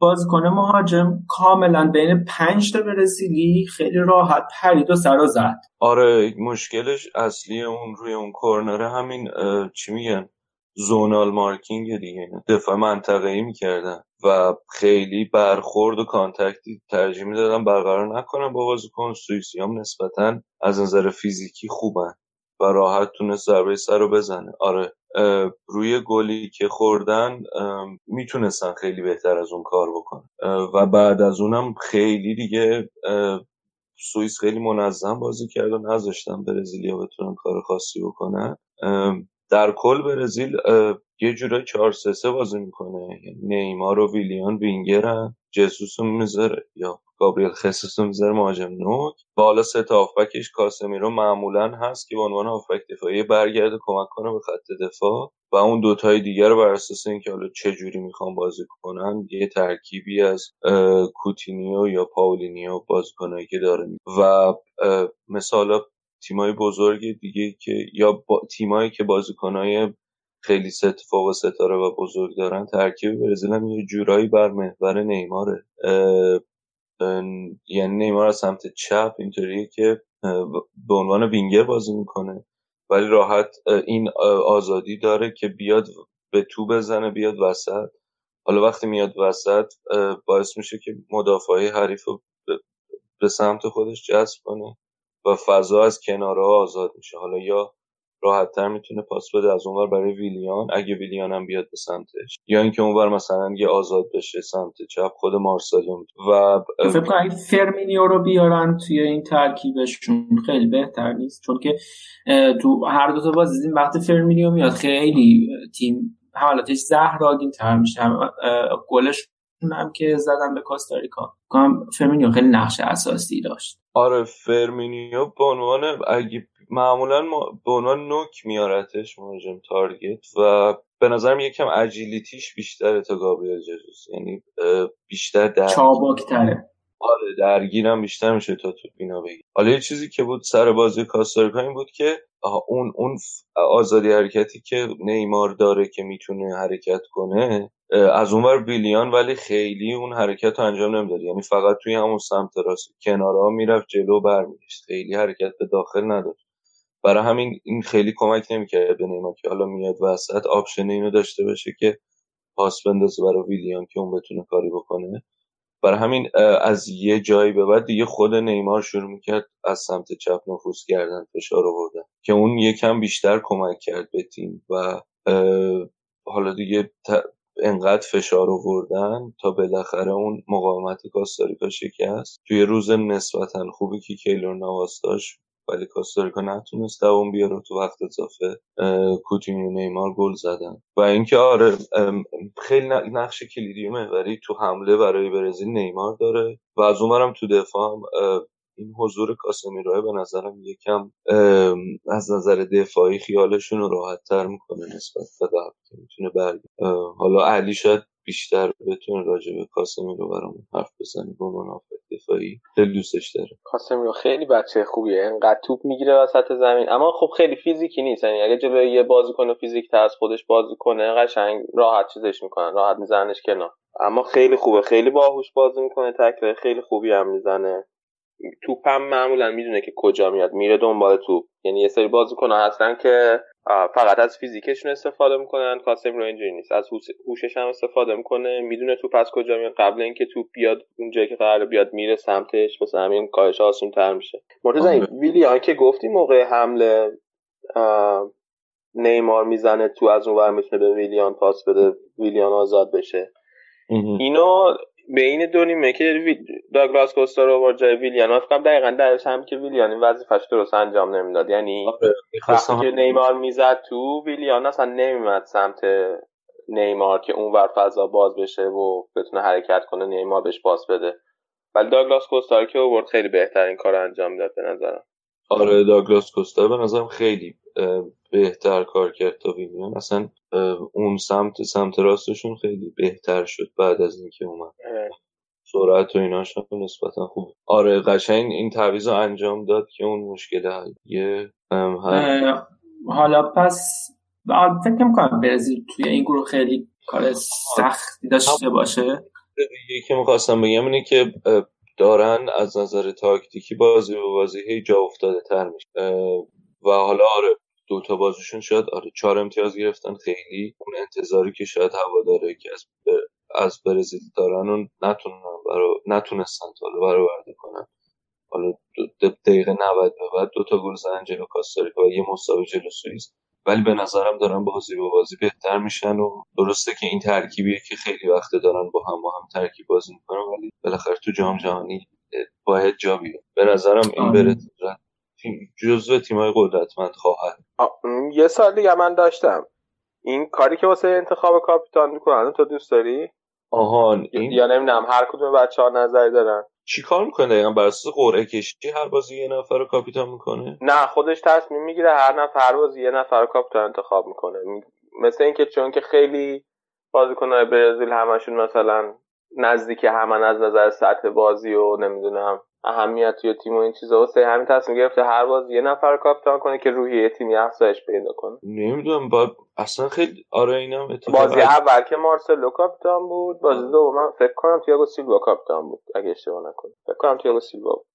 بازیکن مهاجم کاملا بین پنج تا برزیلی خیلی راحت پرید و سر و زد. آره مشکلش اصلی اون روی اون کورنره همین چی میگن؟ زونال مارکینگ دیگه دفاع منطقه‌ای می‌کردن و خیلی برخورد و کانتکتی ترجیح می‌دادن برقرار نکنن با بازیکن. سوئیسی هم نسبتا از نظر فیزیکی خوبن و راحت تونست ضربه سر رو بزنه. آره. روی گلی که خوردن می‌تونستن خیلی بهتر از اون کار بکنن. و بعد از اونم خیلی دیگه سوئیس خیلی منظم بازی کرد و نذاشتن برزیلیا بتونن کار خاصی بکنن. در کل برزیل یه جورای 4 3 3 بازی می‌کنه. یعنی نیمار و ویلیان وینگرن. جسوس رو می‌ذاره یا گابریل خصوص رو می‌ذاره مهاجم نوک. و حالا سه هافبکش کاسمیرو معمولا هست که به عنوان هافبک دفاعی برگرده کمک کنه به خط دفاع. و اون دوتای دیگر رو بر اساس اینکه حالا چه جوری می‌خوان بازی کنن یه ترکیبی از کوتینیو یا پاولینیو بازیکنایی که داره. و مثلا تیمای بزرگ دیگه که یا با تیمایی که بازیکنای خیلی ست فوق ستاره و بزرگ دارن. ترکیب برزیل هم یه جورایی بر محور نیماره. یعنی نیمار از سمت چپ اینطوریه که به عنوان وینگر بازی می‌کنه. ولی راحت این آزادی داره که بیاد به تو بزنه بیاد وسط. حالا وقتی میاد وسط باعث میشه که مدافعی حریف رو به سمت خودش جذب کنه و فضا از کنارها آزاد میشه. حالا یا راحت تر می‌تونه پاس بده از اونور برای ویلیان اگه ویلیان هم بیاد به سمتش. یا اینکه اونور مثلا یه آزاد بشه سمت چپ خود مارسلو و فکر کنم فرمینیو رو بیارن توی این ترکیبشون خیلی بهتر نیست چون که تو هر دو تا بازی دیدیم وقتی فرمینیو میاد. خیلی تیم حالتش زهرآگین‌تر میشه گلش هم که زدن به کاستاریکا. کنم فرمینیو خیلی نقش اساسی داشت. آره فرمینیو به عنوان اگه معمولا به عنوان نوک میارتش مهاجم target و به نظرم یکم agility ش بیشتره تا گابریل جزوس یعنی بیشتر در چابک تره آره درگیرم بیشتر میشه تا تو بینا بگی. حالا یه چیزی که بود سر بازی کاستاریکا این بود که اون اون آزادی حرکتی که نیمار داره که می‌تونه حرکت کنه از اونور ویلیان ولی خیلی اون حرکت رو انجام نمی‌داد. یعنی فقط توی همون سمت راست کنارها می‌رفت جلو برمیگشت. خیلی حرکت به داخل نداشت برای همین این خیلی کمک نمی‌کرد به نیمار که حالا میاد وسط. option اینو داشته باشه که پاس بندازه برای ویلیان که اون بتونه کاری بکنه. برای همین از یه جایی به بعد دیگه خود نیمار شروع می‌کرد از سمت چپ نفوذ کردن فشار آوردن که اون یکم بیشتر کمک کرد به تیم و حالا دیگه انقدر فشار آوردن تا بالاخره اون مقاومت کاستاریکا شکست. توی روز نسبتا خوبی که کیلور نواس داشت ولی کاستاریکا نتونست دوام بیاره تو وقت اضافه. کوتینیو نیمار گل زدن. و اینکه آره خیلی نقش کلیدی محوری تو حمله برای برزیل نیمار داره. و از اونورم تو دفاع این حضور کاسمیرو به نظرم یکم از نظر دفاعی خیالشون رو راحت تر می‌کنه نسبت به که می‌تونه برگ حالا علی شاید بیشتر بتونه راجع به کاسمیرو برامون حرف بزنه با منافع دفاعی. خیلی دوستش داره. کاسمیرو خیلی بچه خوبیه. انقدر توپ می‌گیره وسط زمین. اما خب خیلی فیزیکی نیست. یعنی اگه جلوی یه بازیکن فیزیک تر از خودش بازی کنه قشنگ راحت چیزش می‌کنن. راحت میزنش کنار. اما خیلی خوبه. خیلی باهوش بازی می‌کنه. تکل خیلی خوبی هم می‌زنه. توپ هم معمولا می‌دونه که کجا میاد میره دنبال توپ. یعنی یه سری بازیکن هستن که فقط از فیزیکشون استفاده می‌کنن کاسم رو اینجوری نیست. از هوشش هم استفاده می‌کنه می‌دونه توپ از کجا میاد. قبل اینکه توپ بیاد اونجایی که قرار بیاد میره سمتش مثلا همین کارش آسون تر میشه. مرتضی ویلیان که گفتی موقع حمله نیمار می‌زنه تو از اون ور می‌تونه به ویلیان پاس بده ویلیان آزاد بشه. اینو بین دو نیمه که داگلاس کوستا رو با جای ویلیان. فکر دقیقا درش هم که ویلیان این وظیفش درست انجام نمی‌داد. یعنی که نیمار می‌زد تو ویلیان اصلا نمیمد سمت نیمار که اونور فضا باز بشه و بتونه حرکت کنه نیمار بهش باز بده. ولی داگلاس کوستا که اوورد خیلی بهترین کار انجام داد به نظرم. آره داگلاس کوستا به نظرم خیلی بهتر کار کرد تا ویلیان اصلا اون سمت سمت راستشون خیلی بهتر شد بعد از اینکه اومد. سرعت و ایناش هم نسبتا خوب. آره قشنگ این تعویض رو انجام داد که اون مشکل حل یه حالا پس فکر کنم برزیل توی این گروه خیلی کار سختی داشته باشه. دیگه که می‌خواستم بگم اینه که دارن از نظر تاکتیکی بازی و بازی هی جا افتاده تر میشه. و حالا آره دو تا بازیشون شاید آره چهار امتیاز گرفتن. خیلی اون انتظاری که شاید هوا داره که از از برزیل دارن و نتونن برا... نتونستن تا برآورده کنن. حالا دقیقه 90 به بعد دو تا گل زدن جلو کاستاریکا و یه مساوی جلو سوئیس. ولی به نظرم دارن بازی با بازی بهتر میشن و درسته که این ترکیبیه که خیلی وقت دارن با هم با هم ترکیب بازی می‌کنن ولی بالاخره تو جام جهانی باید جا بیاد. به نظرم این بره جزو تیمای قدرتمند خواهد. یه سال دیگه من داشتم. این کاری که واسه انتخاب کاپیتان می‌کنن تو دوست داری؟ آهان این یا نمی‌دونم هر کدوم بچه ها نظری دارن؟ چی کار می‌کنه؟ دقیقا بر اساس قرعه کشی هر بازی یه نفر رو کاپیتان می‌کنه؟ نه خودش تصمیم می‌گیره هر نفر هر بازی یه نفر رو کاپیتان انتخاب می‌کنه. مثل اینکه چون که خیلی بازیکنهای برزیل همشون مثلا نزدیک همن از نظر سطح بازی و نمی‌دونم اهمیت توی تیم و این چیزا. واسه همین تصمیم گرفته هر باز یه نفر کاپیتان کنه که روحیه تیمی افزایش پیدا کنه. نمی‌دونم با اصلا خیلی آره اینم بازی اول که مارسلو کاپیتان بود بازی دوم من فکر کنم تییاگو سیلوا کاپیتان بود اگه اشتباه نکنم. فکر کنم تییاگو سیلوا بود.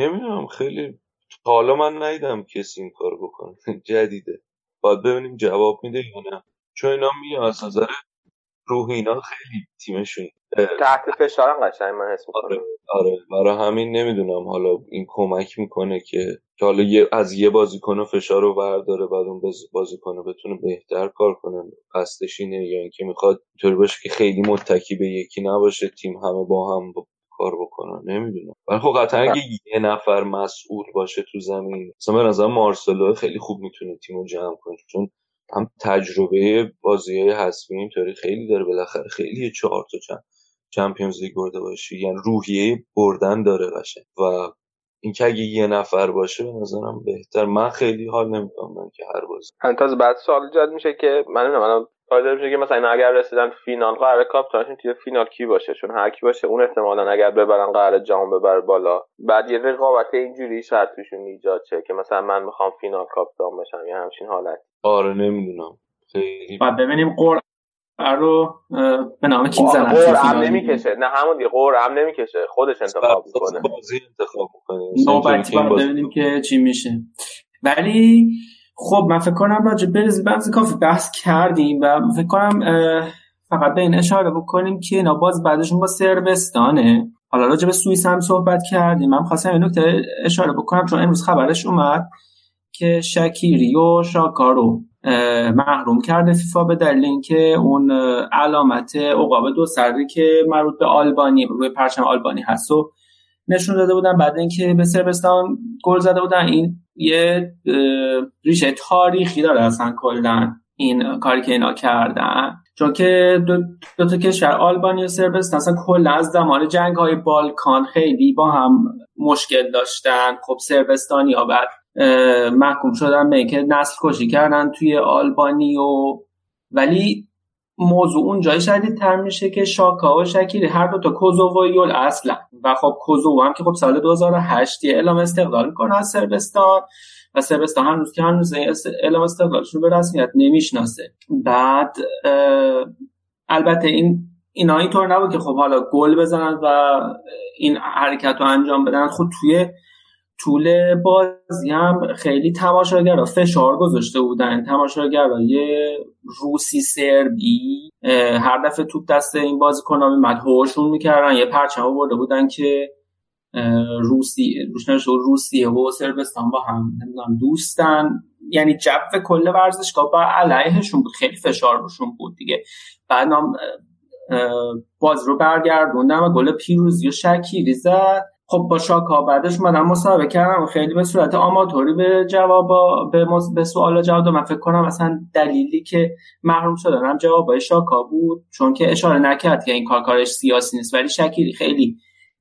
نمی‌دونم خیلی حالا من ندیدم کسی این کار بکنه. جدیده. باید ببینیم جواب میده یا نه. چون اینا میگم از نظر روح اینا خیلی تیمشون تحت فشارم قشنگ من حس آره آره. برای همین نمی‌دونم حالا این کمک می‌کنه که که حالا یه از یه بازیکن فشار رو برداره بعد اون بازیکن بتونه بهتر کار کنه. قصدش اینه یا اینکه می‌خواد اینطوری باشه که خیلی متکی به یکی نباشه تیم همه با هم با کار بکنن. نمی‌دونم. ولی خب قطعا اگه یه نفر مسئول باشه تو زمین مثلا به نظر مارسلو خیلی خوب می‌تونه تیمو جمع کنه. چون هم تجربه بازی های حذفی اینطوری خیلی داره. بالاخره خیلی چهار تا چند چمپیونز لیگ برده باشی. یعنی روحیه بردن داره قشنگ. و اینکه اگه یه نفر باشه به نظرم بهتر. من خیلی حال نمی‌کنم که هر بازی تازه بعد سوال ایجاد میشه که من نمی‌دونم من میشه که مثلا اینا اگر رسیدن فینال قرار کاپیتانشون توی فینال کی باشه؟ چون هر کی باشه اون احتمالا اگر ببرن قرار جام ببر بالا. بعد یه رقابت اینجوری شاید توشون ایجاد شه که مثلا من می‌خوام فینال کاپیتان بشم یا همچین حالت آره نمی‌دونم. خیلی. بعد ببینیم قرعه رو به نام کی زنن قرعه نمی‌کشه. نه همون دیگه. قرعه هم نمی‌کشه. خودش انتخاب می‌کنه. بازی انتخاب می‌کنه. نوبتی باید ببینیم که چی میشه. ولی خب من فکر کنم راجع برزیل بحث کافی بحث کردیم و فکر کنم فقط به این اشاره بکنیم که اینا باز بعدشون با سربستانه حالا راجع به سوئیس هم صحبت کردیم. من خواستم این نکته اشاره بکنم چون امروز خبرش اومد که شکیری و شاکارو محروم کرده فیفا به دلیل اینکه اون علامت عقاب دو سری که مربوط به آلبانی روی پرچم آلبانی هست و نشون داده بودن بعد اینکه به سربستان گل زده بودن این یه ریشه تاریخی داره اصلا کلا این کاری که اینا کردن. چون که دو, دو تا کشور آلبانی و سربستان اصلا کلا از زمان جنگ های بالکان خیلی با هم مشکل داشتن. خب سربستانی ها بعد محکوم شدن به اینکه نسل کشی کردن توی آلبانی و ولی موضوع اون جای شدید تر میشه که شاکا و شکیری هر دو تا کوزوویول اصلا. و خب کوزوو هم که خب سال 2008 اعلام استقلال می‌کنه. از سربستان. و سربستان هنوز که هنوز اعلام استقلالش رو به رسمیت نمی‌شناسه. بعد البته این اینا اینطور نبود که خب حالا گل بزنن و این حرکت رو انجام بدن. خود توی طول بازی هم خیلی تماشاگرها فشار گذاشته بودن. تماشاگرای روسی سربی هر دفعه توپ دست این بازیکنان میمد هوشون می‌کردن. یه پرچم آورده بودن که روسی روش روسیه و سربستان با هم نمی‌دونم دوستن. یعنی جو کل ورزشگاه با علیهشون بود. خیلی فشار روشون بود دیگه. بعد باز رو برگردوندن و گل پیروزی و شکیری زد. خب با شاکا بعدش اومدم مصاحبه کردم خیلی به صورت آماتوری به جواب به, به سوال جواب من فکر کنم مثلا دلیلی که محروم شدنم جوابای شاکا بود چون که اشاره نکرد که این کار کارش سیاسی نیست. ولی شکیری خیلی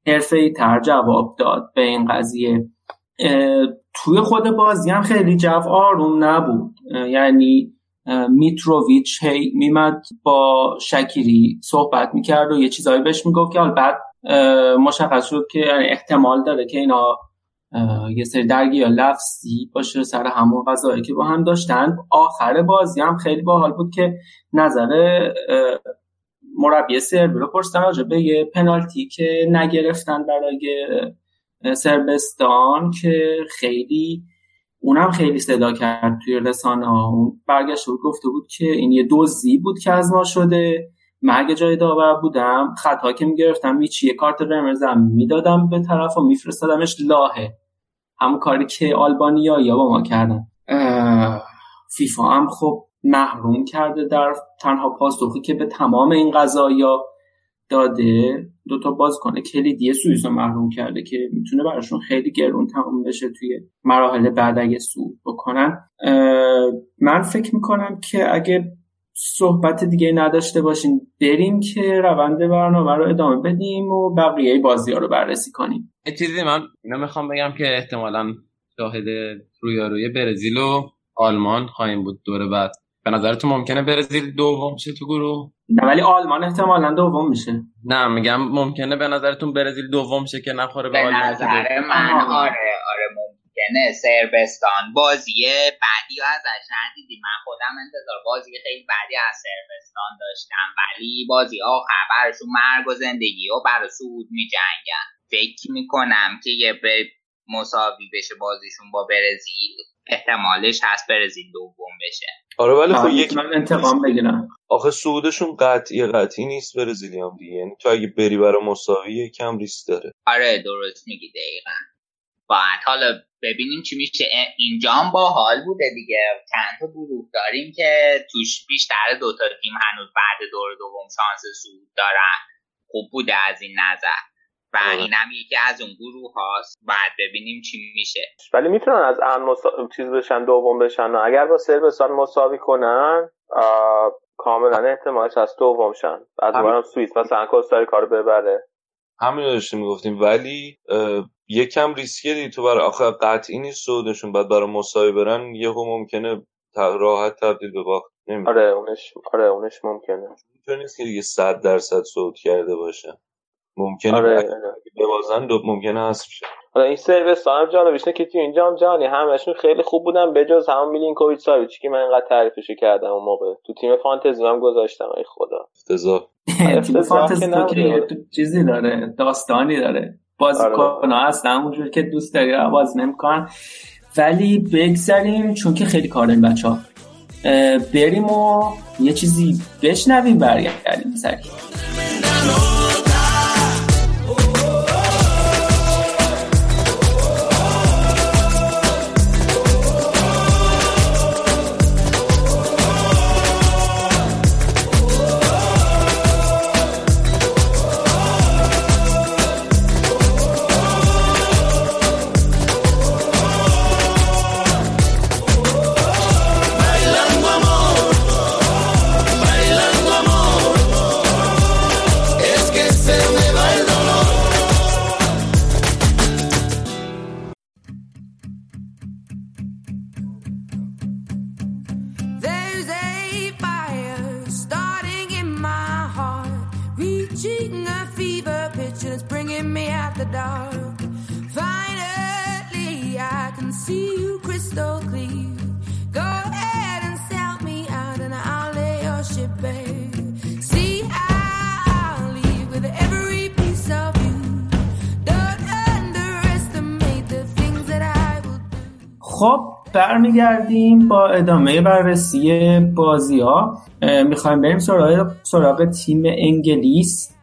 حرفه تر جواب داد به این قضیه. توی خود بازی هم خیلی جو آروم نبود. یعنی میتروویچ هی میمد با شکیری صحبت می‌کرد و یه چیزایی بهش می‌گفت که حال بعد مشخص شد که یعنی احتمال داره که اینا یه سری درگی یا لفظی باشه سر همون غذایی که با هم داشتن. آخر بازی هم خیلی باحال بود که نظر مربی سربی رو راجع به یه پنالتی که نگرفتن برای سربستان که خیلی اونم خیلی صدا کرد توی رسانه ها برگشت بود گفته بود که این یه دوزی بود که از ما شده. اگه جای داور بودم خطا که می‌گرفتم میچی یه کارت قرمزم می‌دادم به طرف و میفرستادمش لاهه. همون کاری که آلبانیا یا با ما کردن. فیفا هم خب محروم کرده در تنها پاسخی که به تمام این قضایا داده دو تا کنه کلیدی سوئیس رو محروم کرده که می‌تونه براشون خیلی گرون تمام بشه توی مراحل بعد اگه سود بکنن. من فکر می‌کنم که اگه صحبت دیگه نداشته باشیم بریم که روند برنامه رو ادامه بدیم و بقیه بازی ها رو بررسی کنیم. یه چیزی من اینا می‌خوام بگم که احتمالا شاهد رویاروی برزیل و آلمان خواهیم بود دور بعد. به نظرتون ممکنه برزیل دوم شه تو گروه؟ نه ولی آلمان احتمالا دوم میشه. نه میگم ممکنه به نظرتون برزیل دوم شه که نخوره به, به آلمان؟ نظر من آره. ممکنه سربستان بازی بعدی رو ازش ندیدیم من خودم انتظار بازی خیلی بعدی از سربستان داشتم ولی بازی آخر براشون مرگ و زندگی و برای سعود می جنگن فکر می‌کنم که یه به مساوی بشه بازیشون با برزیل. احتمالش هست برزیل دوم بشه. آره ولی خب یک من انتقام بگیرم. آخه صعودشون قطعی قطعی نیست برزیلی هم دیگه. یعنی تو اگه بری برای مساوی کم ریسک داره. آره درست میگی دقیقا. باید حالا ببینیم چی میشه. اینجا هم با حال بوده دیگه. چند تا گروه داریم که توش بیشتر دوتا تیم هنوز بعد دور دوم شانس صعود دارن. خوب بوده از این نظر. و آره. اینم یکی از اون گروه هاست. بعد ببینیم چی میشه. ولی می‌تونن از امن مسا... چیز بشن دوم بشن. و اگر با سربستان مساوی کنن آه... کاملا احتمالش از دوم شن. از. اونورم سوئیس مثلا رو ببره. همین داشتیم می‌گفتیم. ولی یکم ریسکیه دیگه تو برای آخه قطعی نیست صعودشون بعد برای مساوی برن یهو ممکنه راحت تبدیل به باخت. نمی‌دونم. آره اونش آره اونش ممکنه. اینطور نیست که دیگه صد درصد صعود کرده باشه. ممکنه آره اگه ببازن دو ممکنه حذف شه. حالا این سربستان هم جالبش اینه که تو این جام جهانی همشون خیلی خوب بودن بجز همون میلینکوویچ ساویچ که من اینقدر تعریفشو کردم اون موقع. تو تیم فانتزی هم گذاشتم ای خدا. افتضاح. تیم افتضاح فانتزی تو چیزی داره داستانی داره. بازیکن ها هستن اونجور که دوست داری رو بازی نمی‌کنن. ولی بگذریم چون که خیلی کار داریم بچه ها بریم و یه چیزی بشنویم برگردیم سریع برمیگردیم با ادامه بررسی بازی ها می‌خوایم بریم سراغ, سراغ تیم انگلیس.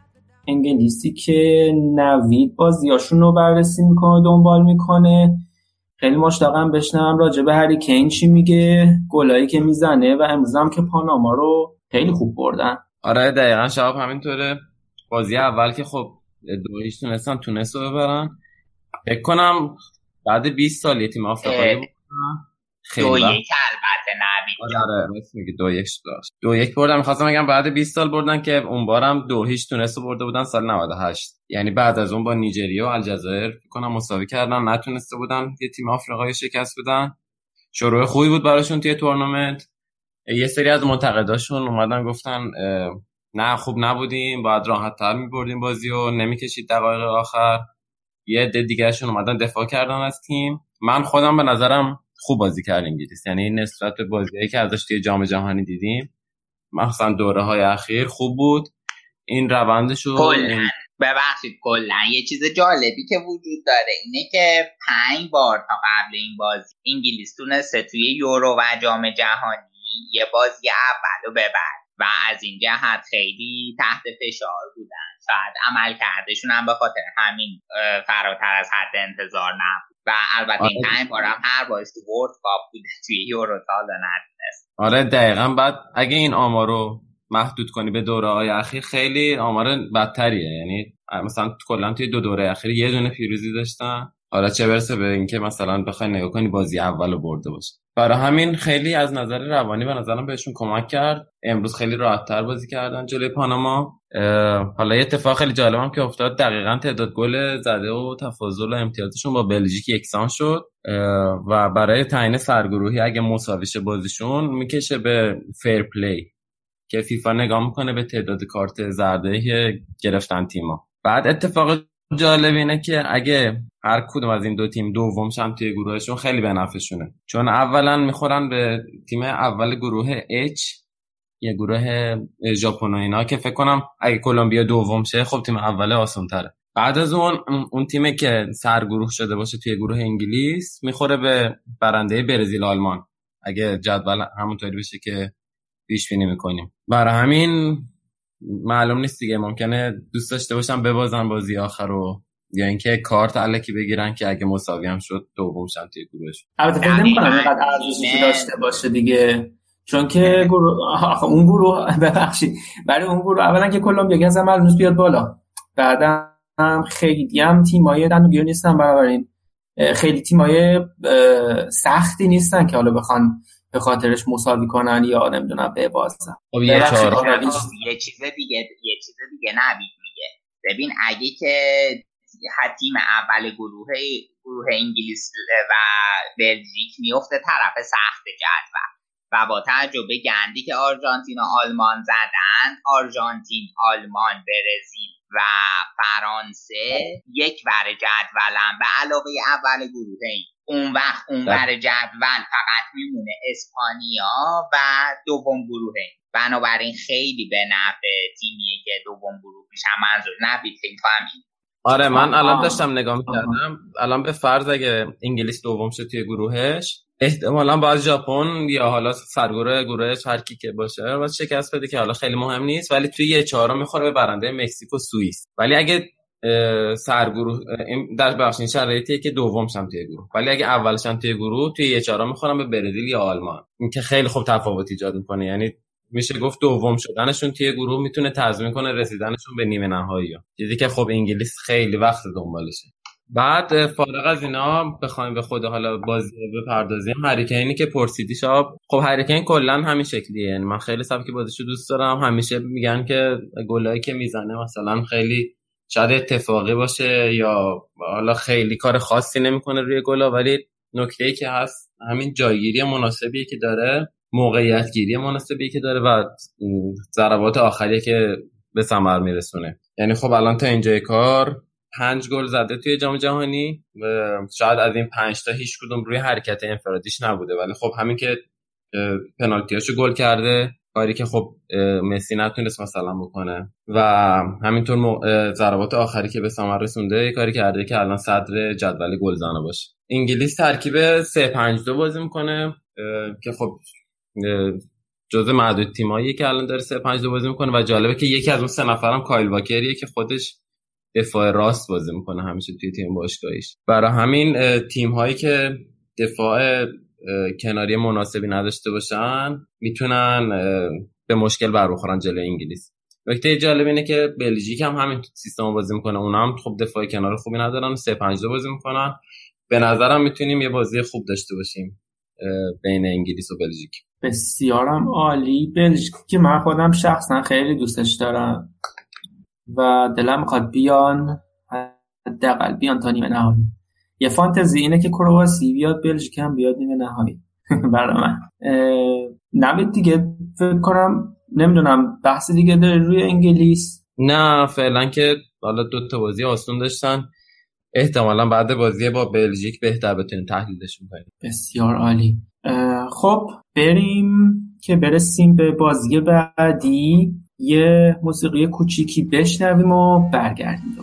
انگلیسی که نوید بازیاشون رو بررسی می‌کنه و دنبال می‌کنه. خیلی مشتاقم بشنوم راجع به هری کین چی میگه گلایی که می‌زنه و امروز هم که پاناما رو خیلی خوب بردن. آره دقیقا شباب همینطوره. بازی اول که خب دویش تونستن تونست رو ببرن. فکر کنم بعد 20 سال یه تیم آفریقایی بودن دو خیلی وقت. یک البته نوید. آره آره میگی دو یک شد. دو یک بردن می‌خواستم بگم بعد 20 سال بردن که اون بارم دو هیچ تونست رو برده بودن سال 98 یعنی بعد از اون با نیجریه و الجزایر کنم مساوی کردن نتونسته بودن یه تیم آفریقایی شکست بدن. شروع خوبی بود براشون توی تورنمنت. یه سری از منتقداشون اومدن گفتن نه خوب نبودیم باید راحت تر میبردیم بازی و نمی‌کشید دقایق آخر. یه عده دیگرشون اومدن دفاع کردن از تیم. من خودم به نظرم خوب بازی کرد انگلیس. یعنی نسبت به بازیهایی که ازش توی جام جهانی دیدیم مخصوصا دوره های اخیر خوب بود. این روندش رو ببخشید کلا. یه چیز جالبی که وجود داره اینه که پنج بار تا قبل این بازی انگلیس تونسته توی یورو و جام جهانی یه بازی اول رو ببر و از این جهت خیلی تحت فشار بودن. شاید عمل کردشون هم به خاطر همین فراتر از حد انتظار نبود. و البته این آره. پنج بار هم هر تو ورد کاپ بوده توی یورو تا نتونست آره دقیقا. بعد اگه این آمار رو محدود کنی به دوره های اخیر خیلی آمار بدتریه. یعنی مثلا کلا توی دو دوره اخیر یه دونه پیروزی داشتن. حالا چه برسه به اینکه مثلا بخوای نگاه کنی بازی اول رو برده باشه. برای همین خیلی از نظر روانی به نظرم بهشون کمک کرد. امروز خیلی راحتتر بازی کردن جلوی پاناما. حالا یه اتفاق خیلی جالبم که افتاد دقیقا تعداد گل زده و تفاضل و امتیازشون با بلژیک یکسان شد و برای تعیین سرگروهی اگه مساوی شه بازیشون می‌کشه به fair play که فیفا نگاه می‌کنه به تعداد کارت زرده گرفتن تیما بعد اتفاق جالب اینه که اگه هر کدوم از این دو تیم دوم شن توی گروهشون خیلی به نفعشونه. چون اولا می‌خورن به تیم اول گروه H یه گروه ژاپن اینا که فکر کنم اگه کلمبیا دوم شه خب تیم اول آسان تره بعد از اون اون تیمی که سرگروه شده باشه توی گروه انگلیس می‌خوره به برنده برزیل آلمان. اگه جدول همونطوری بشه که پیش بینی می‌کنیم. برای همین معلوم نیست دیگه ممکنه دوست داشته باشم ببازن بازی آخر رو یا اینکه کارت علکی بگیرن که اگه مساوی هم شد دوم شن توی گروهش. البته فکر نمی‌کنم اینقدر ارزشی داشته باشه دیگه. چون که گروه آخه اون گروه ببخشید. برای اون گروه اولا که کلمبیا گنز معلوم بیاد بالا. بعدا هم خیلی هم تیمای دنوبیا نیستن بنابراین. خیلی تیمای سختی نیستن که حالا بخوان به خاطرش مساوی کنن یا نمی‌دونم ببازن خب یه چهار یه چیز دیگه یه چیز دیگه نبید میگه. ببین اگه که تیم اول گروه گروه انگلیس و بلژیک میفته طرف سخت جدول و با تعجب گندی که آرژانتین و آلمان زدن آرژانتین آلمان برزیل و فرانسه یک بر جدولن. به علاوه اول گروه این. اون وقت اون بر جدول فقط میمونه اسپانیا و دوم گروه بنابراین خیلی به نفع تیمیه که دوم گروه میشن. منظور نبید فکر فهمید آره من الان داشتم نگاه می‌کردم. الان به فرض اگه انگلیس دوم شد توی گروهش احتمالا باید ژاپن یا حالا سرگروه گروهش هر کی که باشه باید شکست بده که حالا خیلی مهم نیست ولی توی یه چهارم می‌خوره به برنده مکزیک و سوئیس. ولی اگه سرگروه در بخش این شرایطیه که دوم شم توی گروه. ولی اگه اولشم توی گروه توی یه چهارم می‌خورم به برزیل یا آلمان. این که خیلی خوب تفاوت ایجاد می‌کنه. یعنی میشه گفت دوم شدنشون توی گروه می‌تونه تضمین کنه رسیدنشون به نیمه نهایی. چیزی که خب انگلیس خیلی وقت دنبالشه. بعد فارغ از اینا بخوایم به خود حالا بازی بپردازیم. هریکینی که پرسیدی شاب خب هریکین کلا همین شکلیه. یعنی من خیلی سبک بازیشو دوست دارم. همیشه میگن که گلایی که می‌زنه مثلا خیلی شاید اتفاقی باشه یا حالا خیلی کار خاصی نمی‌کنه روی گلا ولی نکته ای که هست همین جایگیری مناسبی که داره موقعیت گیری مناسبی که داره و ضربات آخری که به ثمر میرسونه. یعنی خب الان تا اینجای کار پنج گل زده توی جام جهانی. شاید از این پنج تا هیچ کدوم روی حرکت انفرادیش نبوده. ولی خب همین که پنالتیاشو گل کرده کاری که خب مسی نتونست مثلا بکنه. و همینطور ضربات آخری که به ثمر رسونده کاری کرده که الان صدر جدول گلزنه باشه. انگلیس ترکیب 3 5 2 بازی می‌کنه که خب جزء معدود تیمایی که الان داره 3 5 2 بازی می‌کنه. و جالبه که یکی از اون سه نفرم کایل واکریه که خودش دفاع راست بازی می‌کنه همیشه توی تیم باشگاهیش. برای همین تیم هایی که دفاع کناری مناسبی نداشته باشن می‌تونن به مشکل بر بخورن جلوی انگلیس. نکته جالب اینه که بلژیک هم همین سیستم بازی می‌کنه. اونا هم خب دفاع کنار خوبی ندارن 3 5 بازی می‌کنن. به نظرم می‌تونیم یه بازی خوب داشته باشیم بین انگلیس و بلژیک. بسیارم عالی. بلژیک که من خودم شخصا خیلی دوستش دارم. و دلم می‌خواد بیان حداقل بیان تا نیمه نهایی. یه فانتزی اینه که کرواسی بیاد بلژیک هم بیاد نیمه نهایی. برای من. نمید دیگه فکر کنم نمی‌دونم بحث دیگه داره روی انگلیس. نه فعلا که حالا دو تا بازی آسون داشتن. احتمالا بعد بازی با بلژیک بهتر بتونیم تحلیلش کنیم بسیار عالی. خب بریم که برسیم به بازی بعدی. یه موسیقی کوچیکی بشنویم و برگردیم.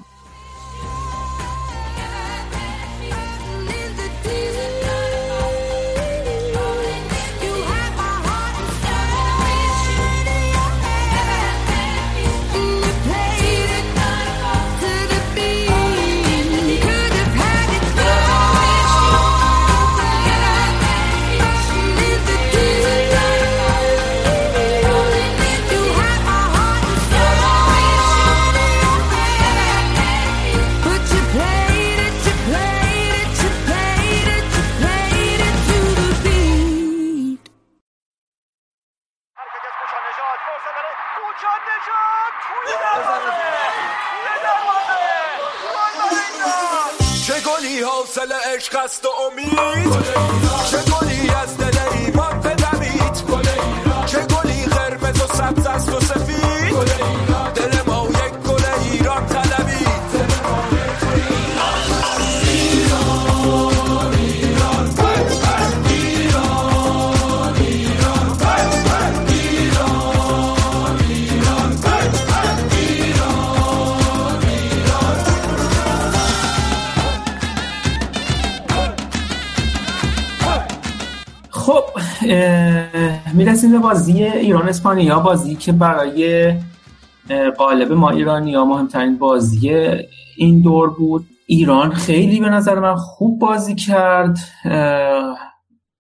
می‌رسیم به بازی ایران اسپانیا بازی که برای قالب ما ایرانی ها مهمترین بازی این دور بود. ایران خیلی به نظر من خوب بازی کرد.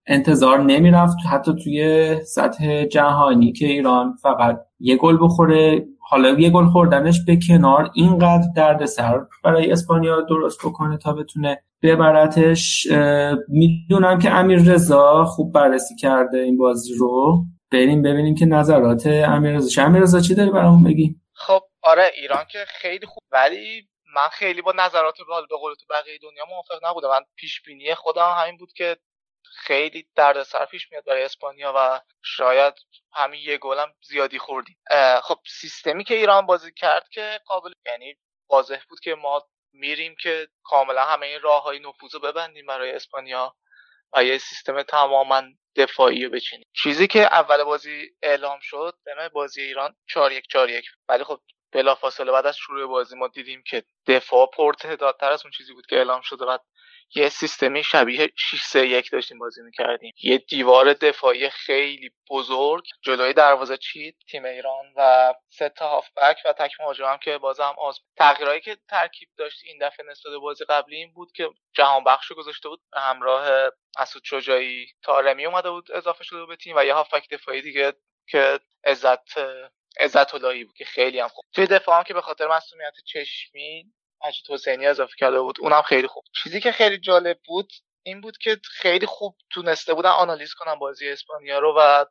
انتظار نمی‌رفت. حتی توی سطح جهانی که ایران فقط یه گل بخوره حالا یه گل خوردنش به کنار اینقدر دردسر برای اسپانیا درست بکنه تا بتونه ببرتش می‌دونم که امیر رضا خوب بررسی کرده این بازی رو. بریم ببینیم که نظرات امیر رضا امیر رضا چی داری برامون بگی؟ خب آره ایران که خیلی خوب ولی من خیلی با نظرات بال به قول تو بقیه دنیا موافق نبودم. من پیش بینی خودم همین بود که خیلی دردسر پیش میاد برای اسپانیا و شاید همین یه گلم زیادی خوردیم. خب سیستمی که ایران بازی کرد که قابل یعنی واضح بود که ما میریم که کاملا همه این راه های نفوذ ببندیم برای اسپانیا و یه سیستم تماما دفاعی رو بچینیم. چیزی که اول بازی اعلام شد به بازی ایران 4 1 4 1 ولی خب بلافاصله بعد از شروع بازی ما دیدیم که دفاع پرتعدادتر از اون چیزی بود که اعلام شده بعد یه سیستمی شبیه 6 3 1 داشتیم بازی می‌کردیم. یه دیوار دفاعی خیلی بزرگ جلوی دروازه چید تیم ایران و سه تا هافبک و تک مهاجم که بازم آز تغییرایی که ترکیب داشت این دفعه نسبت به بازی قبلی این بود که جهان بخش گذاشته بود. همراه مسعود شجاعی تارمی اومده بود اضافه شده بود به تیم و یه هافبک دفاعی دیگه که عزت عزت بود که خیلی هم خوب. توی دفاع هم که به خاطر مسئولیت چشمی مجید حسینی اضافه کرده بود اونم خیلی خوب. چیزی که خیلی جالب بود این بود که خیلی خوب تونسته بودن آنالیز کنن بازی اسپانیا رو و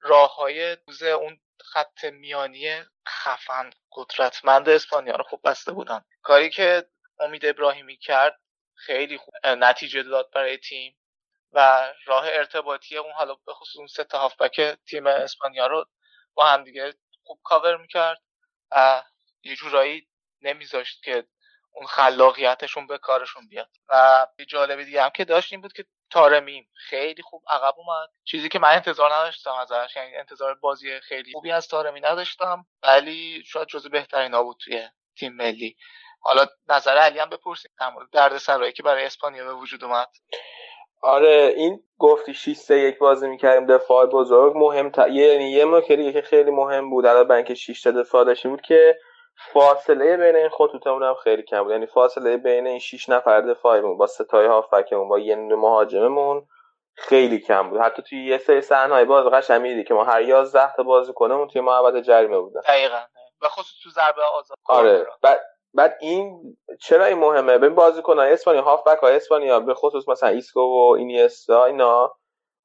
راه های اون خط میانی خفن قدرتمند اسپانیا رو خوب بسته بودن. کاری که امید ابراهیمی کرد خیلی خوب نتیجه داد برای تیم و راه ارتباطی اون حالا به خصوص اون سه تا هافبک تیم اسپانیا رو با هم دیگه خوب کاور می‌کرد و یه جورایی نمیذاشت که اون خلاقیتشون به کارشون بیاد. و یه جالب دیگه هم که داشت این بود که تارمیم خیلی خوب عقب اومد. چیزی که من انتظار نداشتم ازش یعنی انتظار بازی خیلی خوبی از تارمی نداشتم ولی شاید جزو بهترین ها بود توی تیم ملی. حالا نظر علی هم بپرسیم در مورد درد سرایی که برای اسپانیا به وجود اومد. آره این گفتی 6 3 1 بازی می‌کردیم دفاع بزرگ مهم تا... یعنی یه نکته که خیلی مهم بود علاوه بر اینکه 6 تا دفاع داشتیم بود که فاصله بین این خطوطمون هم خیلی کم بود. یعنی فاصله بین این 6 نفر دفاعیمون با ستای هافکمون با یه مهاجممون خیلی کم بود. حتی توی یه سری صحنه‌های باز قشنگ می‌دیدی که ما هر 11 تا بازیکنمون توی محوطه جریمه بودن. دقیقاً. و خصوص تو ضربه آزاد. آره. بعد بعد این چرا این مهمه؟ ببین بازیکن‌های اسپانیا هافبک های اسپانیا به خصوص مثلا ایسکو و اینیستا اینا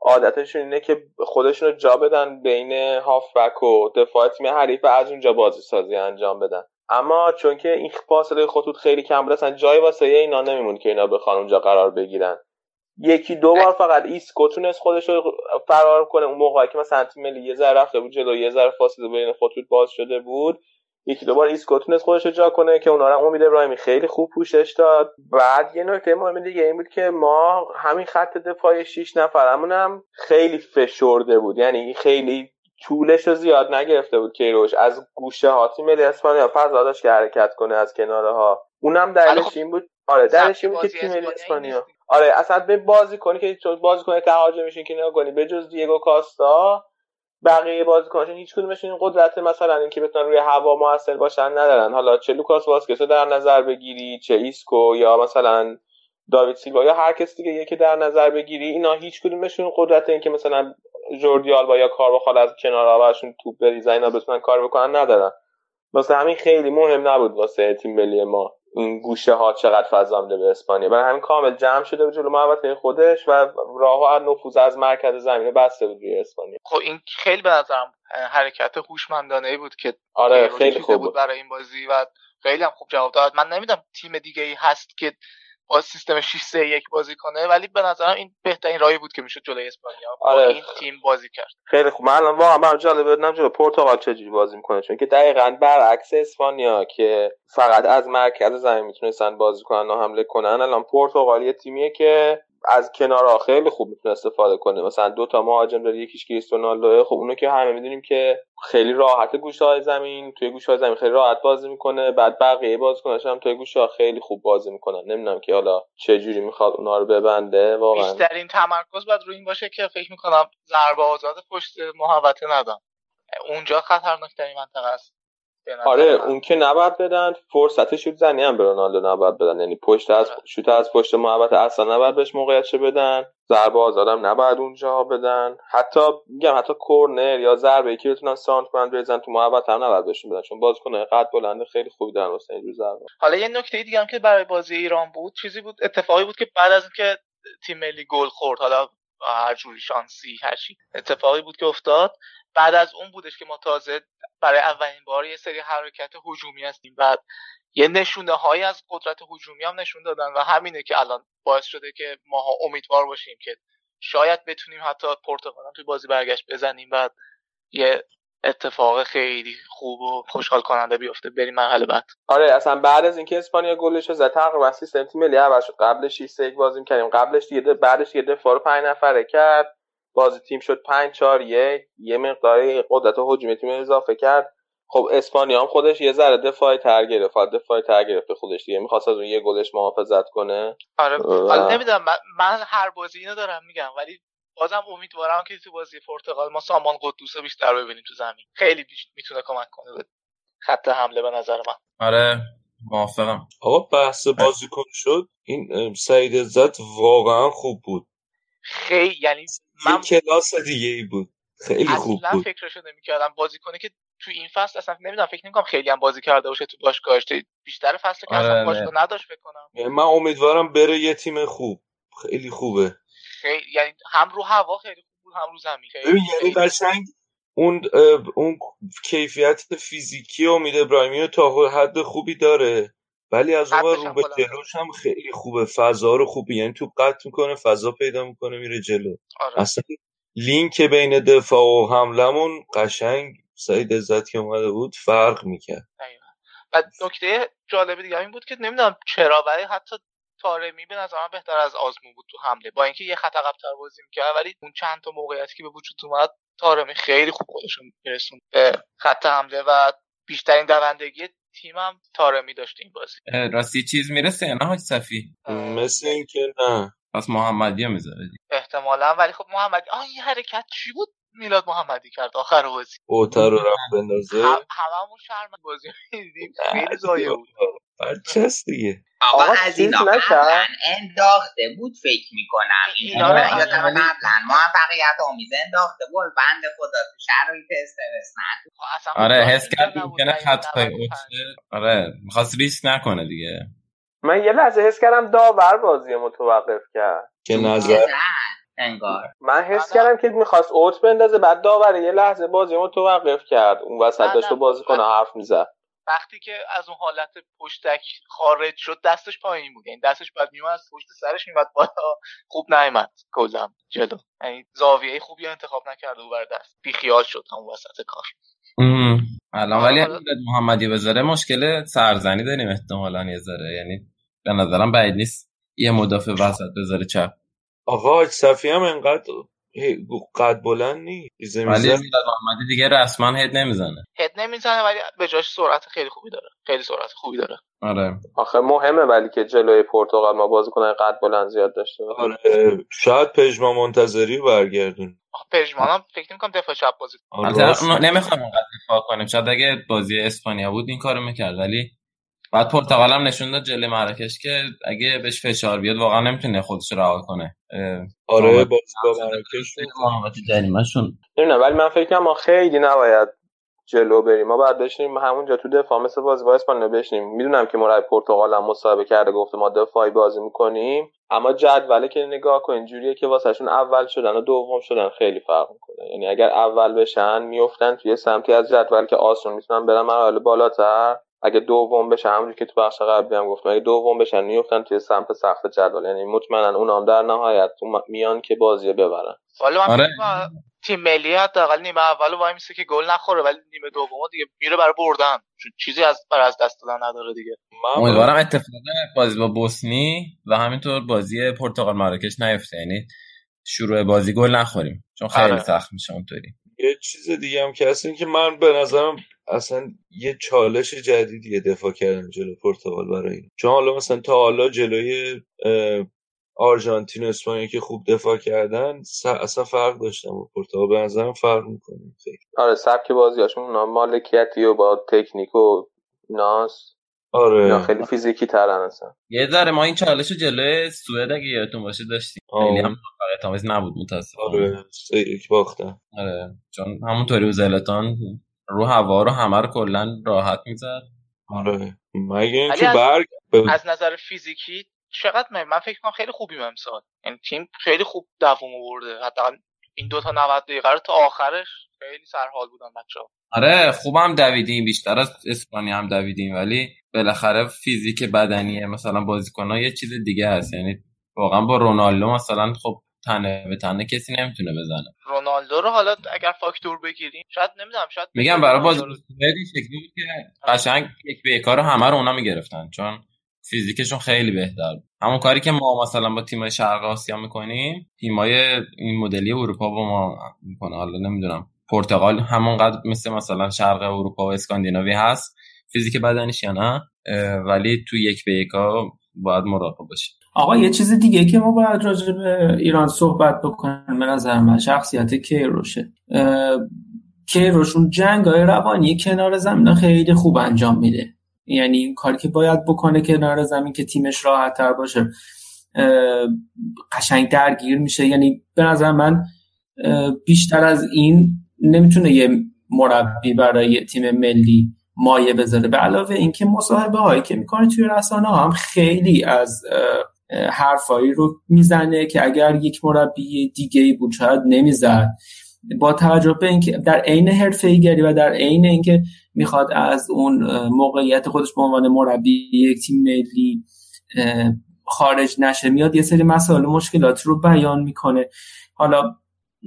عادتشون اینه که خودشون رو جا بدن بین هافبک و دفاع تیم حریف و از اونجا بازی سازی انجام بدن. اما چون که این فاصله خطوط خیلی کم بود اصلا جای واسه اینا نمیمون که اینا بخوان اونجا قرار بگیرن. یکی دو بار فقط ایسکو تونست خودش رو فرار کنه. اون موقعی که مثلا تیم ملی یه ذره رفته بود جلو یه ذره فاصله بین خطوط باز شده بود. یکی دو بار ایسکو تونست خودش رو جا کنه که اونا رو امید ابراهیمی. خیلی خوب پوشش داد. بعد یه نکته مهم دیگه این بود که ما همین خط دفاعی 6 نفرمون هم خیلی فشرده بود. یعنی خیلی طولش رو زیاد نگرفته بود کیروش. از گوشه ها تیم ملی اسپانیا فضا داشت که حرکت کنه از کناره ها. اونم دلیلش این بود. آره دلیلش این بود که تیم ملی اسپانیا. آره اصلا به بازی کنی که بازی کنی تهاجم میشین که نگاه کنی. به جز دیگو کاستا بقیه بازیکناشون هیچ کدومشون این قدرت مثلا اینکه بتونن روی هوا موثر باشن ندارن. حالا چه لوکاس واسکس در نظر بگیری چه ایسکو یا مثلا داوید سیلوا یا هر کس دیگه که در نظر بگیری اینا هیچ کدومشون قدرت اینکه مثلا جوردی آلبا یا کارواخال از کنار براشون توپ بریزن اینا بتونن کار بکنن ندارن. واسه همین خیلی مهم نبود واسه تیم ملی ما. این گوشه ها چقدر فضا میده به اسپانیا. برای همین کامل جمع شده بود جلو محوطه خودش و راه نفوذ از مرکز زمین بسته بود روی اسپانیا. خب این خیلی به نظرم حرکت هوشمندانه ای بود که آره خیلی خوب بود بود. برای این بازی و خیلی هم خوب جواب داد. من نمی‌دونم تیم دیگه ای هست که با سیستم 6 3 1 بازی کنه. ولی به نظرم این بهترین راهی بود که می‌شد جلوی اسپانیا با آره. این تیم بازی کرد. خیلی خوب. من الان واقعا برام جالبه بدونم جلو پرتغال چجوری بازی می‌کنه چون که دقیقا برعکس اسپانیا که فقط از مرکز زمین می‌تونستن بازی کنن و حمله کنن. الان پرتغال یه تیمیه که از کنارها خیلی خوب می‌تونه استفاده کنه. مثلا دو تا مهاجم داره یکیش کریستیانو خب اونو که همه می‌دونیم که خیلی راحت گوشه های زمین توی گوشه های زمین خیلی راحت بازی می‌کنه. بعد بقیه بازیکناش هم توی گوشه ها خیلی خوب بازی می‌کنن. نمی‌دونم که حالا چه جوری می‌خواد اونا رو ببنده. واقعا. بیشترین تمرکز باید روی این باشه که فکر می‌کنم ضربه آزاد پشت محوطه ندم اونجا خطرناکترین منطقه است. آره. اون که نباید بدن فرصت شوت زنی هم به رونالدو نباید بدن. یعنی پشت از آره. شوت از پشت محوطه اصلا نباید بهش موقعیتش بدن. ضربه آزادم نباید اونجا بدن. حتی میگم حتی کورنر یا ضربه که بتونن سانت کنن بریزن تو محوطه هم نباید بهشون بدن. چون بازیکن قد بلند خیلی خوبی دارن واسه اینجور ضربه. حالا یه نکته دیگه هم که برای بازی ایران بود چیزی بود اتفاقی بود که بعد از اینکه تیم ملی گل خورد حالا هر جوری شانسی هر چی اتفاقی بود که افتاد. بعد از اون بودش که ما تازه برای اولین بار یه سری حرکت هجومی هستیم بعد یه نشونه های از قدرت هجومی هم نشون دادن و همینه که الان باعث شده که ماها امیدوار باشیم که شاید بتونیم حتی پرتغال توی بازی برگشت بزنیم بعد یه اتفاق خیلی خوب و خوشحال کننده بیفته. بریم مرحله بعد. آره اصلا بعد از اینکه اسپانیا گلش رو زد تقریبا سیستم تیم ملی عوض شد. قبلش 6 3 بازی کردیم قبلش دیگه بعدش دیگه دفاع رو 5 نفره کرد. بازی تیم شد 5 4 1 یه مقداری قدرت هجومی تیم اضافه کرد. خب اسپانیا هم خودش یه ذره دفاعی تر گرفت. فقط دفاعی تر گرفت خودش دیگه. می‌خواست از اون یه گلش محافظت کنه. آره. و- حالا نمی‌دونم. من, من هر بازی اینو دارم میگم. ولی بازم امیدوارم که تو بازی پرتغال ما سامان قدوس رو بیشتر ببینیم تو زمین. خیلی بیش می‌تونه کمک کنه به خط حمله به نظر من. آره. موافقم. آقا بحث بازیکن شد. این سعید عزت واقعا خوب بود. خیلی یعنی من کلاس دیگه ای بود. خیلی خوب اصلا بود فکرشو نمی‌کردم. بازیکنه که تو این فصل اصلا نمی‌دونم فکر نمی‌کنم خیلی هم بازی کرده باشه تو باشگاهش. تو بیشتر فصل که آره، اصلا. باشگاه نداشت فکر کنم. یعنی من امیدوارم بره یه تیم خوب. خیلی خوبه. خیلی یعنی هم رو هوا خیلی خوب بود هم رو زمین خیلی ببین یعنی قشنگ اون اون کیفیت فیزیکی امید ابراهیمی رو تا حد خوبی داره. ولی از اون رو به. جلوش هم خیلی خوبه. فضا رو خوبی یعنی تو قطع می‌کنه فضا پیدا می‌کنه میره جلو. آره. اصلا لینک بین دفاع و حملمون قشنگ سعید عزت که اومده بود فرق می‌کرد. و نکته جالب دیگه این بود که نمی‌دونم چرا ولی حتی تارمی به نظر من بهتر از آزمون بود تو حمله. با اینکه یه خط عقب‌تر بازی می‌کرد ولی اون چند تا موقعیتی که به وجود اومد تارمی خیلی خوب خودشون میرسون به خط حمله و بیشترین دوندگی تیمم تارمی داشته این بازی. راستی چیز می‌رسه نه حاج صفی؟ مثل اینکه نه. پس محمدی رو می‌ذاره احتمالا ولی خب محمدی آه یه حرکت چی بود؟ میلاد محمدی کرد آخر بازی. اوتر رو رفت بندازه. هم هممون شرم بازی رو می‌دیدیم. خیلی زایه بود. بچه هست دیگه آقا آقا از نکرد؟ قبلا انداخته بود فکر می‌کنم این اینا رو موقعیت اصلا- قبلا موفقیت آمیز انداخته بود بنده خدا تو شرایط استرس نداشت. خب آره حس کرد. ممکنه دقیقه خط پای 95. افته آره می‌خواست ریسک نکنه دیگه من یه لحظه حس کردم داور بازی متوقف کرد که نظر انگار من حس نه. کردم که می‌خواست اوت بندازه بعد داور یه لحظه بازی متوقف کرد اون وسط داشت نه. بازی کنه حرف می‌زد وقتی که از اون حالت پشتک خارج شد دستش پایین بود. یعنی دستش بعد میومد از پشت سرش میومد بالا. خوب نیومد کلا جلو. یعنی زاویه خوبی انتخاب نکرده بود بر دست. بیخیال شد همون وسط کار. الان آره، ولی اگه محمدی بذاره مشکل سرزنی داریم احتمالا یه ذره. یعنی به نظرم بعید نیست یه مدافع وسط بذاره چپ. آقا صفی هم انقدر قد بلند نیست ولی میلاد محمدی دیگه رسما هد نمی‌زنه. هد نمی‌زنه ولی به جاش سرعت خیلی خوبی داره. خیلی سرعت خوبی داره. آره. آخه مهمه ولی که جلوی پرتغال ما بازی کنن قد بلند زیاد داشته باشه. آره شاید پژمان منتظری رو برگردون. پژمان هم فکر نمی‌کنم دفاع چپ بازی کنه. آره، نمی‌خوام اونقدر دفاع کنیم. شاید اگه بازی اسپانیا بود این کارو می‌کرد ولی بعد پرتغال هم نشون داد جلوی مراکش که اگه بهش فشار بیاد واقعا نمی‌تونه خودش رو رها کنه. آره با مراکش جریمه‌شون. نمی‌دونم ولی من فکر کنم ما خیلی نباید جلو بریم. ما باید بشینیم همونجا تو دفاع مثل بازی با اسپانیا بشینیم. می‌دونم که مربی پرتغال هم مصاحبه کرده گفته ما دفاعی بازی می‌کنیم. اما جدوله که نگاه کن جوریه که واسهشون اول شدن و دوم شدن خیلی فرق می‌کنه. یعنی اگر اول بشن میفتن توی سمتی از جدول که آسون می‌تونن برن مراحل بالاتر. اگه دوم بشن همونجوری که تو بخش قبلی هم گفتم اگه دوم بشن میفتن توی سمت سخت جدول. یعنی مطمئنا اون هم در نهایت تو میان که بازی ببرن. حالا من آره. تیم ملی حداقل نیمه اول وای میسه که گل نخوره ولی نیمه دوم دیگه میره برای بردن. چون چیزی از برای از دست دادن نداره دیگه. من امیدوارم اتفاق بازی با بوسنی و همینطور بازی پرتغال مراکش نیفته. یعنی شروع بازی گل نخوریم چون خیلی آره. سخت میشه اونطوری. یه چیز دیگه هم که هست که من به نظرم اصلا یه چالش جدیدیه دفاع کردن جلو پرتغال برای این. چون حالا مثلا تا حالا جلوی آرژانتین و اسپانیا که خوب دفاع کردن اصلا فرق داشتن با پرتغال به نظرم فرق می‌کنه. خیلی. آره سبک بازیاشون مالکیتی و با تکنیک و ایناست آره. اینا خیلی فیزیکی ترن اصلا. یه ذره ما این چالش رو جلوی سوئد اگه یادتون باشه داشتیم. خیلی هم آمیز نبود متاسفانه. آره سه یک باختن. آره چون همونطوری و زلتان رو هوا رو همه رو کلا راحت می‌زد. آره. مگه اینکه از- برگ؟ از نظر فیزیکی چقدر من, من فکر کنم خیلی خوبیم امسال. یعنی تیم خیلی خوب دووم آورده. حداقل این دو تا 90 دقیقه رو تا آخرش خیلی سرحال بودن بچه‌ها. آره خوبم دویدیم. بیشتر از اسپانیا هم دویدیم. ولی بالاخره فیزیک بدنی مثلا بازیکن‌ها یه چیز دیگه هست. یعنی واقعا با رونالدو مثلا خب تنه به تنه کسی نمی‌تونه بزنه. رونالدو رو حالا اگر فاکتور بگیریم شاید نمی‌دونم شاید میگم برای سوئدی شکلی بود که قشنگ یک به یک رو همه رو اونا می‌گرفتن چون فیزیکشون خیلی بهتر بود. همون کاری که ما مثلا با تیمای شرق آسیا می‌کنیم تیمای این مدلی اروپا با ما می‌کنه. حالا نمی‌دونم پرتغال همونقدر مثل مثلا شرق اروپا و اسکاندیناوی هست. فیزیک بدنیش یا نه ولی تو یک به یکا باید مراقب باشیم. آقا یه چیز دیگه که ما باید راجع به ایران صحبت بکنیم به نظر من شخصیت کیروشه. کیروش اون جنگ های روانی کنار زمین خیلی خوب انجام میده. یعنی این کاری که باید بکنه کنار زمین که تیمش راحت تر باشه قشنگ درگیر میشه. یعنی به نظر من بیشتر از این نمی‌تونه یه مربی برای تیم ملی مایه بذاره. به علاوه اینکه مصاحبه هایی که می‌کنه توی رسانه ها هم خیلی از حرفایی رو می‌زنه که اگر یک مربی دیگه ای بود شاید نمی‌زد. با توجه به اینکه در عین حرفه‌ایگری و در عین اینکه می‌خواد از اون موقعیت خودش به عنوان مربی یک تیم ملی خارج نشه میاد یه سری مسائل و مشکلات رو بیان می‌کنه. حالا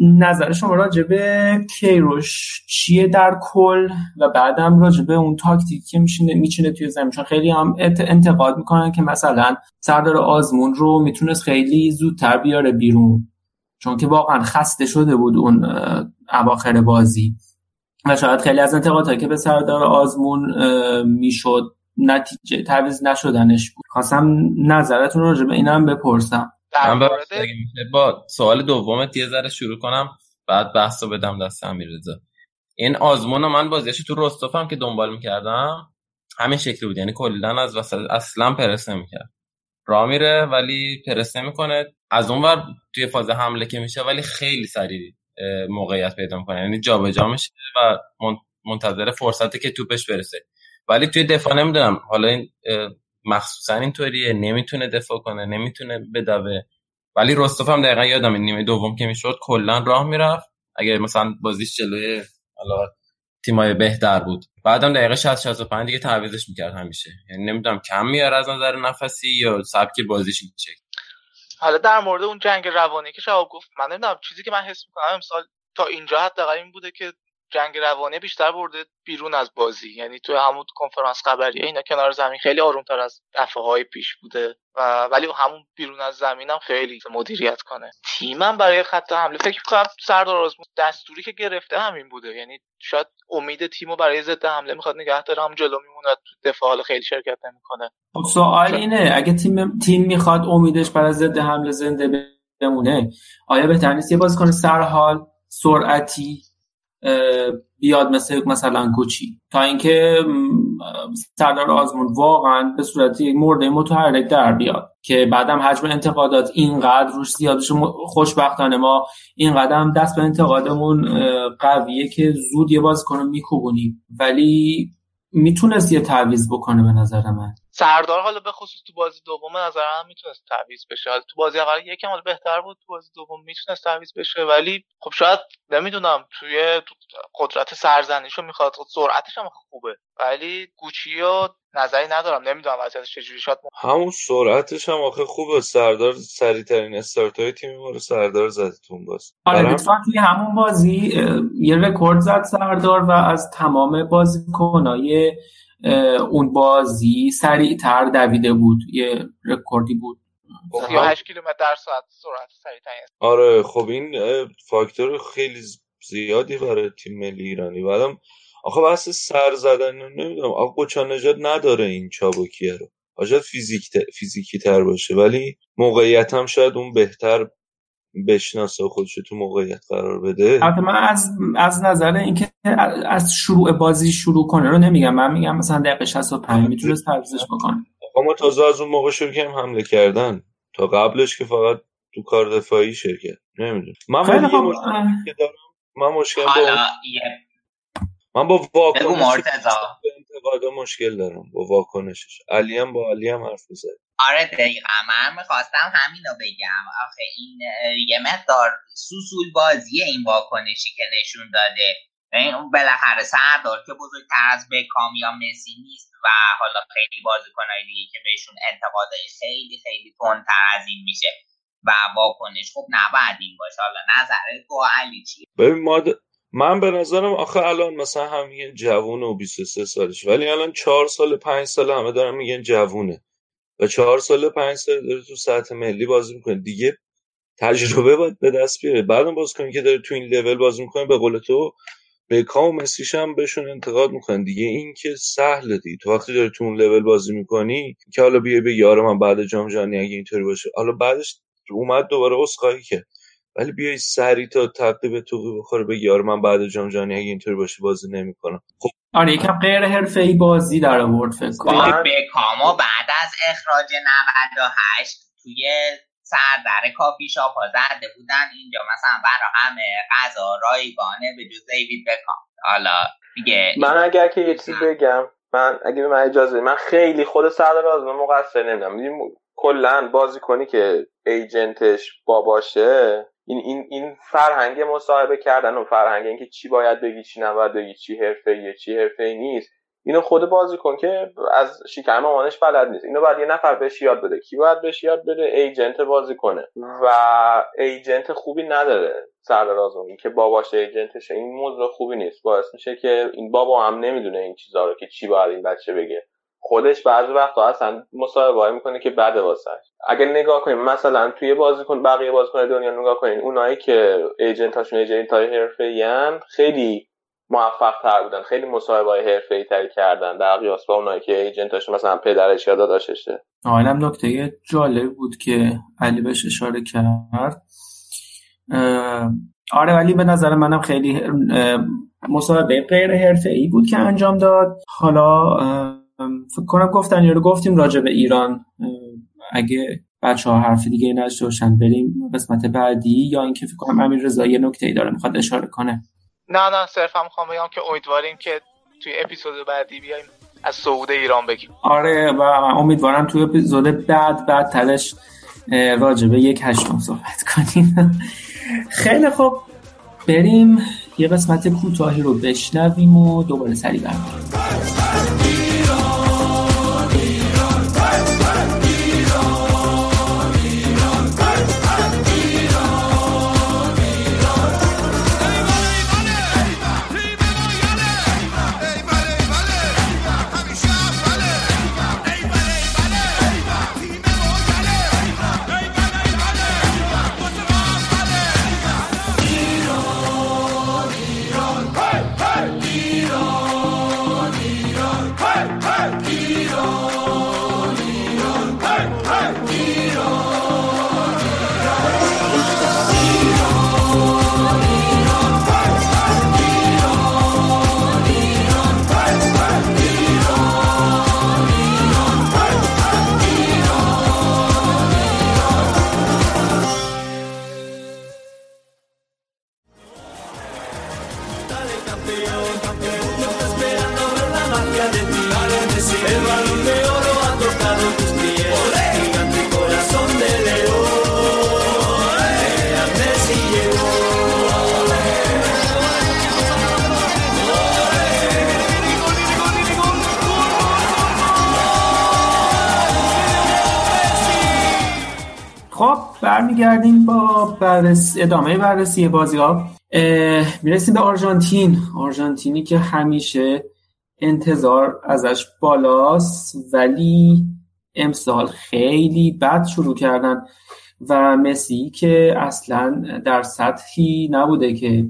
نظر شما راجع به کیروش چیه در کل و بعدم راجع به اون تاکتیک که میشینه میچینه توی زمین؟ چون خیلی هم انتقاد می‌کنن که مثلا سردار آزمون رو می‌تونست خیلی زودتر بیاره بیرون. چون که واقعا خسته شده بود اون اواخر بازی. و شاید خیلی از انتقادهایی که به سردار آزمون می‌شد نتیجه تعویض نشدنش بود. خواستم نظرتون راجع به اینم بپرسم. در من مورد میشه با سوال دومت یه ذره شروع کنم بعد بحث رو بدم دست امیررضا. این آزمون من بازیش تو رستوفم که دنبال می‌کردم همین شکلی بود. یعنی کلا از وسط اصلا پرس نمی‌کرد. راه میره ولی پرس نمی‌کنه. از اون ور توی فاز حمله که میشه ولی خیلی سریع موقعیت پیدا می‌کنه. یعنی جابجا میشه و من- منتظر فرصته که توپش برسه. ولی توی دفاع نمی‌دونم. حالا این مخصوصا اینطوریه نمی‌تونه دفاع کنه نمی‌تونه بدوه. ولی رستوف هم دقیقا یادم این نیمه دوم که می‌شد کلا راه می‌رفت. اگه مثلا بازیش جلوی تیمای بهتر بود. بعدم دقیقه 60 65 دیگه تعویضش می‌کرد همیشه. یعنی نمی‌دونم کم میاره از نظر نفسی یا سبک بازیش شکل حالا در مورد اون جنگ روانی که شباب گفت من نمی‌دونم چیزی که من حس می‌کنم امسال تا اینجا حداقل این بوده که جنگ روانی بیشتر برده بیرون از بازی. یعنی تو همون کنفرانس خبری اینا کنار زمین خیلی آرومتر از دفعه های پیش بوده. و ولی همون بیرون از زمینم خیلی مدیریت کنه. تیمم برای خط حمله فکر می‌کنم سردار آزمون دستوری که گرفته همین بوده. یعنی شاید امید تیمو برای ضد حمله می‌خواد نگه داره هم جلو میمونه تو دفاع خیلی شرکت نمی‌کنه. خب سوال اینه اگه تیم تیم می‌خواد امیدش برای ضد حمله زنده بمونه آیا بهتر نیست یه بازیکن سرحال سرعتی بیاد مثل مثلا کوچی. تا اینکه سردار آزمون واقعا به صورت یک مورد متحرک در بیاد. که بعدم حجم انتقادات اینقدر روش زیاد بشه خوشبختانه ما این قدم دست به انتقادمون قویه که زود یه بازیکن میکوبونیم. ولی می‌تونست یه تعویض بکنه به نظر من. سردار حالا به خصوص تو بازی دوم نظر هم می‌تونست تعویض بشه. حالا تو بازی اول یکم حالا بهتر بود تو بازی دوم می‌تونست تعویض بشه ولی خب شاید نمی‌دونم توی قدرت سرزنیشو می‌خواد سرعتش هم خوبه ولی گوچیو نظری ندارم نمی‌دونم وضعیتش چجوری شاید همون سرعتش هم آخه خوبه سردار سریع ترین استارت های تیم ما رو سردار زده تو اون باز آره توی همون بازی یه رکورد زد سردار و از تمام بازیکنای اون بازی سریعتر دویده بود. یه رکوردی بود. 38 کیلومتر در ساعت سرعت سریعترین آره خب این فاکتور خیلی زیادی برای تیم ملی ایرانی. بعدم آخه بحث سر زدن نمی‌دونم. آقا قوچان‌نژاد نداره این چابکیه رو. شاید فیزیک فیزیکی تر باشه. ولی موقعیت هم شاید اون بهتر بشناسه و خودش تو موقعیت قرار بده؟ البته من از از نظر اینکه از شروع بازی شروع کنه رو نمیگم. من میگم مثلا دقیقه 65 می‌تونست تعویضش بکنه. آقا ما تازه از اون موقع شروع کردیم حمله کردن. تا قبلش که فقط تو کار دفاعی شرکت. نمی‌دونم. من خیلی یه خب مشکلی که دارم من مشکل با حالا یه من با واکنش انتقادا مشکل دارم با واکنشش. علی هم با علی هم حرف می‌زد آره دقیقا. من می‌خواستم همینو بگم. آخه این یه مقدار سوسول بازی این واکنشی که نشون داده. این اون بالاخره سردار که بزرگتر از بکام یا مسی نیست و حالا خیلی بازیکنهای دیگه که بهشون انتقادای خیلی خیلی تندتر از این میشه و واکنش خب نباید این باشه. حالا نظر تو علی چیه؟ ببین ما د- من به نظرم آخه الان مثلا هم میگن جوونه و 23 سالش ولی الان چهار سال پنج سال همه دارن میگن جوونه و چهار سال پنج سال داره تو سطح ملی بازی می‌کنه. دیگه تجربه باید به دست بیاره. بعدم باز کنی که داره تو این لول بازی می‌کنه به قول تو بکام و مسیش هم بهشون انتقاد می‌کنن. دیگه این که سهله دیگه. تو وقتی داری تو اون لول بازی می‌کنی که حالا بیای به یار من بعد جام جهانی اگه اینطوری باشه. حالا بعدش اومد دوباره عذرخواهی که ولی بیای سری تا به توقی بخوره بگی آره من بعد جام جهانی اگه اینطوری باشه بازی نمی‌کنم. خب. آره یکم غیر حرفه‌ای بازی در آورد فکر کنم. بعد از اخراج 98 توی سردر کافی شاپ ها زده بودن. اینجا مثلا برای همه غذا رایگانه به جز دیوید بکام. حالا دیگه من اگر که یه چیزی بگم من اگه به من اجازه من خیلی خود سردار آزمون مقصر نمی‌دونم. کلا بازی کنی که ایجنتش باباشه این این این فرهنگ مصاحبه کردن و فرهنگ اینکه چی باید بگی چی نباید بگی چی حرفه‌ایه چی حرفه‌ای نیست. اینو خود بازیکن که از شکم مامانش بلد نیست. اینو باید یه نفر بهش یاد بده. کی باید بهش یاد بده؟ ایجنت بازی کنه. و ایجنت خوبی نداره سردار این که باباش ایجنتشه این موضوع خوبی نیست. باعث میشه که این بابا هم نمی‌دونه این چیزا رو که چی باید این بچه بگه. خودش بعضی وقتا اصلا مصاحبه می‌کنه که بده واسش. اگر نگاه کنیم مثلا توی بازیکن بقیه بازیکن دنیا نگاه کنین اونایی که ایجنت هاشون ایجنت های حرفه‌ای خیلی موفق تر بودن خیلی مصاحبه های حرفه‌ای تری کردن در قیاس با اونایی که ایجنت هاشون مثلا پدرش یا داداششه. آینم نکته جالب بود که علی بهش اشاره کرد. آره ولی به نظر منم خیلی مسابقه غیر حرفه ای بود که انجام داد. حالا فکر کنم گفتن یا رو گفتیم راجع به ایران. اگه بچه ها حرف دیگه نداشته باشن بریم قسمت بعدی یا اینکه فکر کنم امیر رضا یه نکته ای داره می‌خواد اشاره کنه. نه نه صرفا می‌خوام بگم که امیدواریم که توی اپیزود بعدی بیایم از صعود ایران بگیم. آره و امیدوارم توی اپیزود بعد بعد تلش راجع به یک هشتم صحبت کنیم. خیلی خوب. بریم یه قسمت کوتاهی رو بشنویم و دوباره سری برمی‌گردیم. با بررسی ادامه بررسی بازی ها می‌رسیم به آرژانتین. آرژانتینی که همیشه انتظار ازش بالاست ولی امسال خیلی بد شروع کردن و مسی که اصلا در سطحی نبوده که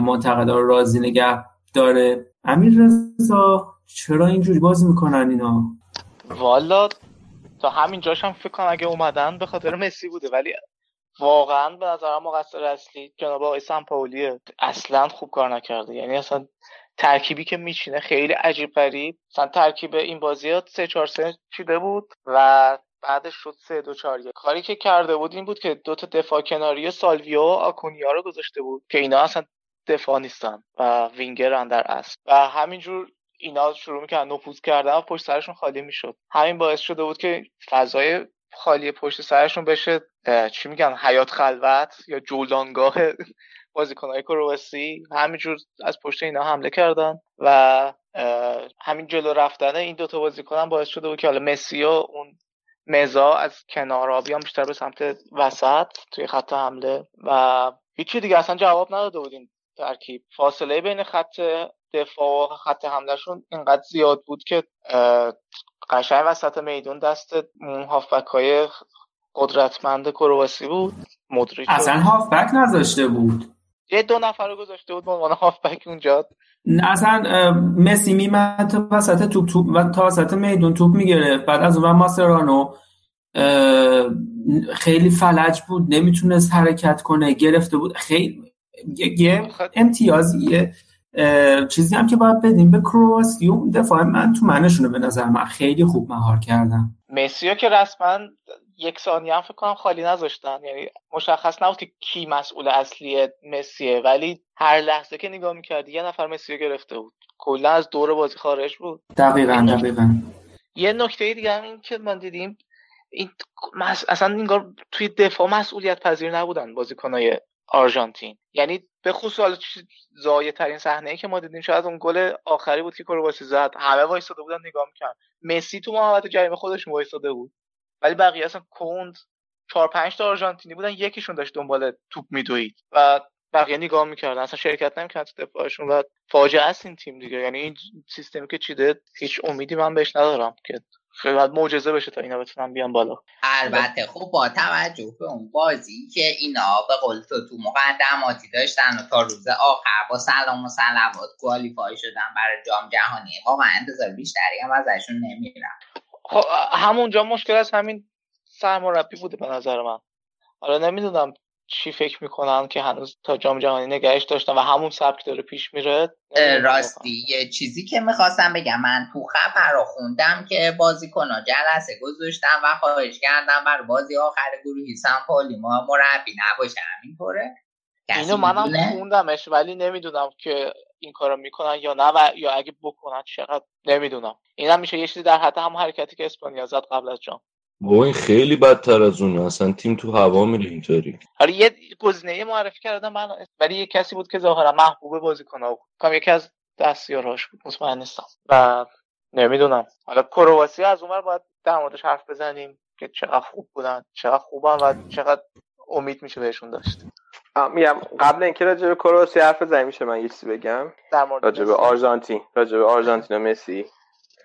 منتقدا رو راضی نگه داره. امیر رضا چرا اینجوری بازی می‌کنن اینا؟ والا تا همین جاش هم فکر کنم اگه اومدن به خاطر مسی بوده ولی واقعا به نظرم مقصر اصلی جناب آقای سمپاولیه اصلا خوب کار نکرده. یعنی اصلا ترکیبی که میچینه خیلی عجیب غریب. مثلا ترکیب این بازی ها سه چهار سه چیده بود و بعدش شد سه دو چهار یک. کاری که کرده بود این بود که دو تا دفاع کناری سالویو و آکونیا رو گذاشته بود که اینا اصلا دفاع نیستن و وینگرن در اصل. و همینجور اینا شروع می‌کردن نفوذ کردن و پشت سرشون خالی می‌شد. همین باعث شده بود که فضای خالی پشت سرشون بشه چی میگن حیات خلوت یا جولانگاه بازیکنهای کرواسی. همینجور از پشت اینا حمله کردن و همین جلو رفتن این دوتا بازیکن هم باعث شده بود که حالا مسی و اون مزا از کنار بیان بیشتر به سمت وسط توی خط حمله. و هیچی دیگه اصلا جواب نداده بود این ترکیب. فاصله بین خط دفاع و خط حملهشون اینقدر زیاد بود که قشنگ وسط میدون دست هافبک های قدرتمند کرواسی بود مدریچ اصلا هافبک نذاشته بود. یه دو نفر رو گذاشته بود به عنوان هافبک اونجا. اصلا مسی میمد تا وسط توپ توپ و تا وسط میدون توپ می‌گرفت. بعد از اون ماسرانو خیلی فلج بود نمی‌تونست حرکت کنه گرفته بود. خیلی یه امتیازیه چیزی هم که باید بدیم به کرواسی و دفاع من تو منشونه به نظر من خیلی خوب مهار کردم مسی که رسما یک ثانیه هم فکر کنم خالی نذاشتن. یعنی مشخص نبود که کی مسئول اصلی مسیه ولی هر لحظه که نگاه می‌کردی یه نفر مسی رو گرفته بود. کلا از دور بازی خارج بود. دقیقا دقیقا. یه نکته دیگه هم این که من دیدیم این مس... اصلا انگار توی دفاع مسئولیت پذیر نبودن بازیکنای آرژانتین. یعنی به خصوص زایه ترین صحنه ای که ما دیدیم شاید اون گل آخری بود که کرواسی زد. همه وایساده بودن نگاه می‌کردن. مسی تو محوطه جریمه خودشون وایساده بود. ولی بقیه اصلا کند چهار پنج تا آرژانتینی بودن یکیشون داشت دنبال توپ میدوید و بقیه نگاه می‌کردن. اصلا شرکت نمی‌کردن تو دفاعشون و فاجعه است این تیم دیگه. یعنی این سیستمی که چیده هیچ امیدی من بهش ندارم که خیلی باید معجزه بشه تا اینا بتونن بیان بالا. البته خب با توجه به اون بازی که اینا به قول تو تو مقدماتی داشتن و تا روز آخر با سلام و صلوات کوالیفای شدن برای جام جهانی. واقعا انتظار بیشتری هم ازشون نمیرم. خب همونجا مشکل از همین سرمربی بوده به نظر من. حالا نمی‌دونم چی فکر می‌کنن که هنوز تا جام جهانی نگهش داشتن و همون سبک داره پیش میره؟ راستی یه چیزی که می‌خواستم بگم من تو خبر رو خوندم که بازیکنها جلسه گذاشتن و خواهش کردن بر بازی آخر گروهی سمپالی ما مربی نباشه همینطوره اینو منم خوندمش ولی نمی‌دونم که این کارو می‌کنن یا نه و یا اگه بکنن چقدر نمی‌دونم. اینم میشه یه چیزی در حد هم حرکتی که اسپانیا زد قبل از جام. بابا این خیلی بدتر از اونه. اصلا تیم تو هوا میره اینطوری. حالا یه گزینه معرفی کردم. من ولی یه کسی بود که ظاهرا محبوب بازیکن‌ها بود. کام یکی از دستیاراش بود مطمئن نیستم. و نمی‌دونم. حالا کرواسی از اونور باید در موردش حرف بزنیم که چقدر خوب بودن چقدر خوبن و چقدر امید میشه بهشون داشت. میگم قبل اینکه راجع به کرواسی حرف بزنیم میشه من یه چیزی بگم؟ در مورد راجع به آرژانتین. راجع به آرژانتین و مسی.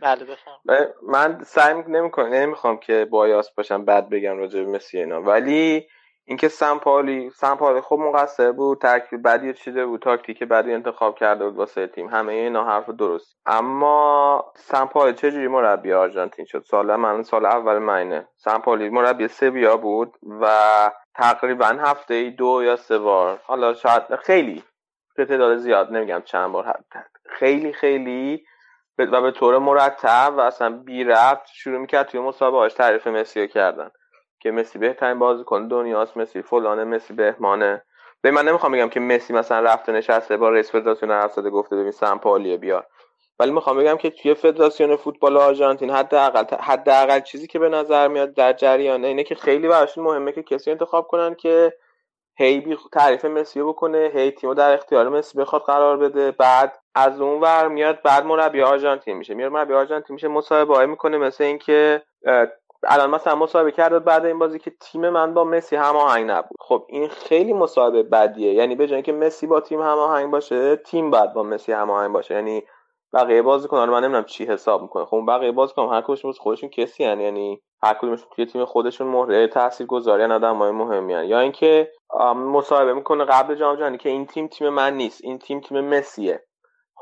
بله بفهم. من سعی نمی‌کنم نمی‌خوام که بایاس باشم بد بگم راجع به مسی اینا. ولی اینکه سمپالی سمپالی خب مقصر بود ترکیب بدی چیده بود تاکتیک بدی انتخاب کرده بود واسه تیم. همه اینا حرف درست. اما سمپالی چجوری مربی آرژانتین شد؟ سال من سال اول منه سمپالی مربی سویا بود و تقریبا هفته ای دو یا سه بار. حالا شاید خیلی به تعداد زیاد نمیگم چند بار خیلی خیلی و به طور مرتب و اصلا بی ربط شروع می‌کرد توی مسابقهاش تعریف مسی رو کردن. که مسی بهترین بازیکن دنیاست مسی فلانه مسی بهمانه. به من نمی‌خوام بگم که مسی مثلا رفته نشسته با رئیس فدراسیون حرف زده گفته ببین سمپالیه بیار. ولی می‌خوام بگم که توی فدراسیون فوتبال آرژانتین حداقل حداقل چیزی که به نظر میاد در جریانه اینه که خیلی براشون مهمه که کسی انتخاب کنن که هی بی تعریف مسی بکنه هی تیمو در اختیار مسی بخواد قرار بده. بعد از اون ور میاد بعد مربی آرژانتین میشه. میاد مربی آرژانتین میشه مصاحبه می‌کنه مثل اینکه الان مثلا مصاحبه کرده بعد این بازی که تیم من با مسی هماهنگ نبود. خب این خیلی مصاحبه بدیه. یعنی به جای اینکه مسی با تیم هماهنگ باشه تیم باید با مسی هماهنگ باشه. یعنی بقیه بازیکنان من نمی‌دونم چی حساب می‌کنه. خب بقیه بازیکن هر کدومشون خودشون کسی هن. یعنی هر کدومشون توی تیم خودشون مهره تاثیرگذاری آدمای مهمی هن. یا اینکه مصاحبه می‌کنه قبل جام جهانی که این تیم تیم من نیست. این تیم تیم مسیه.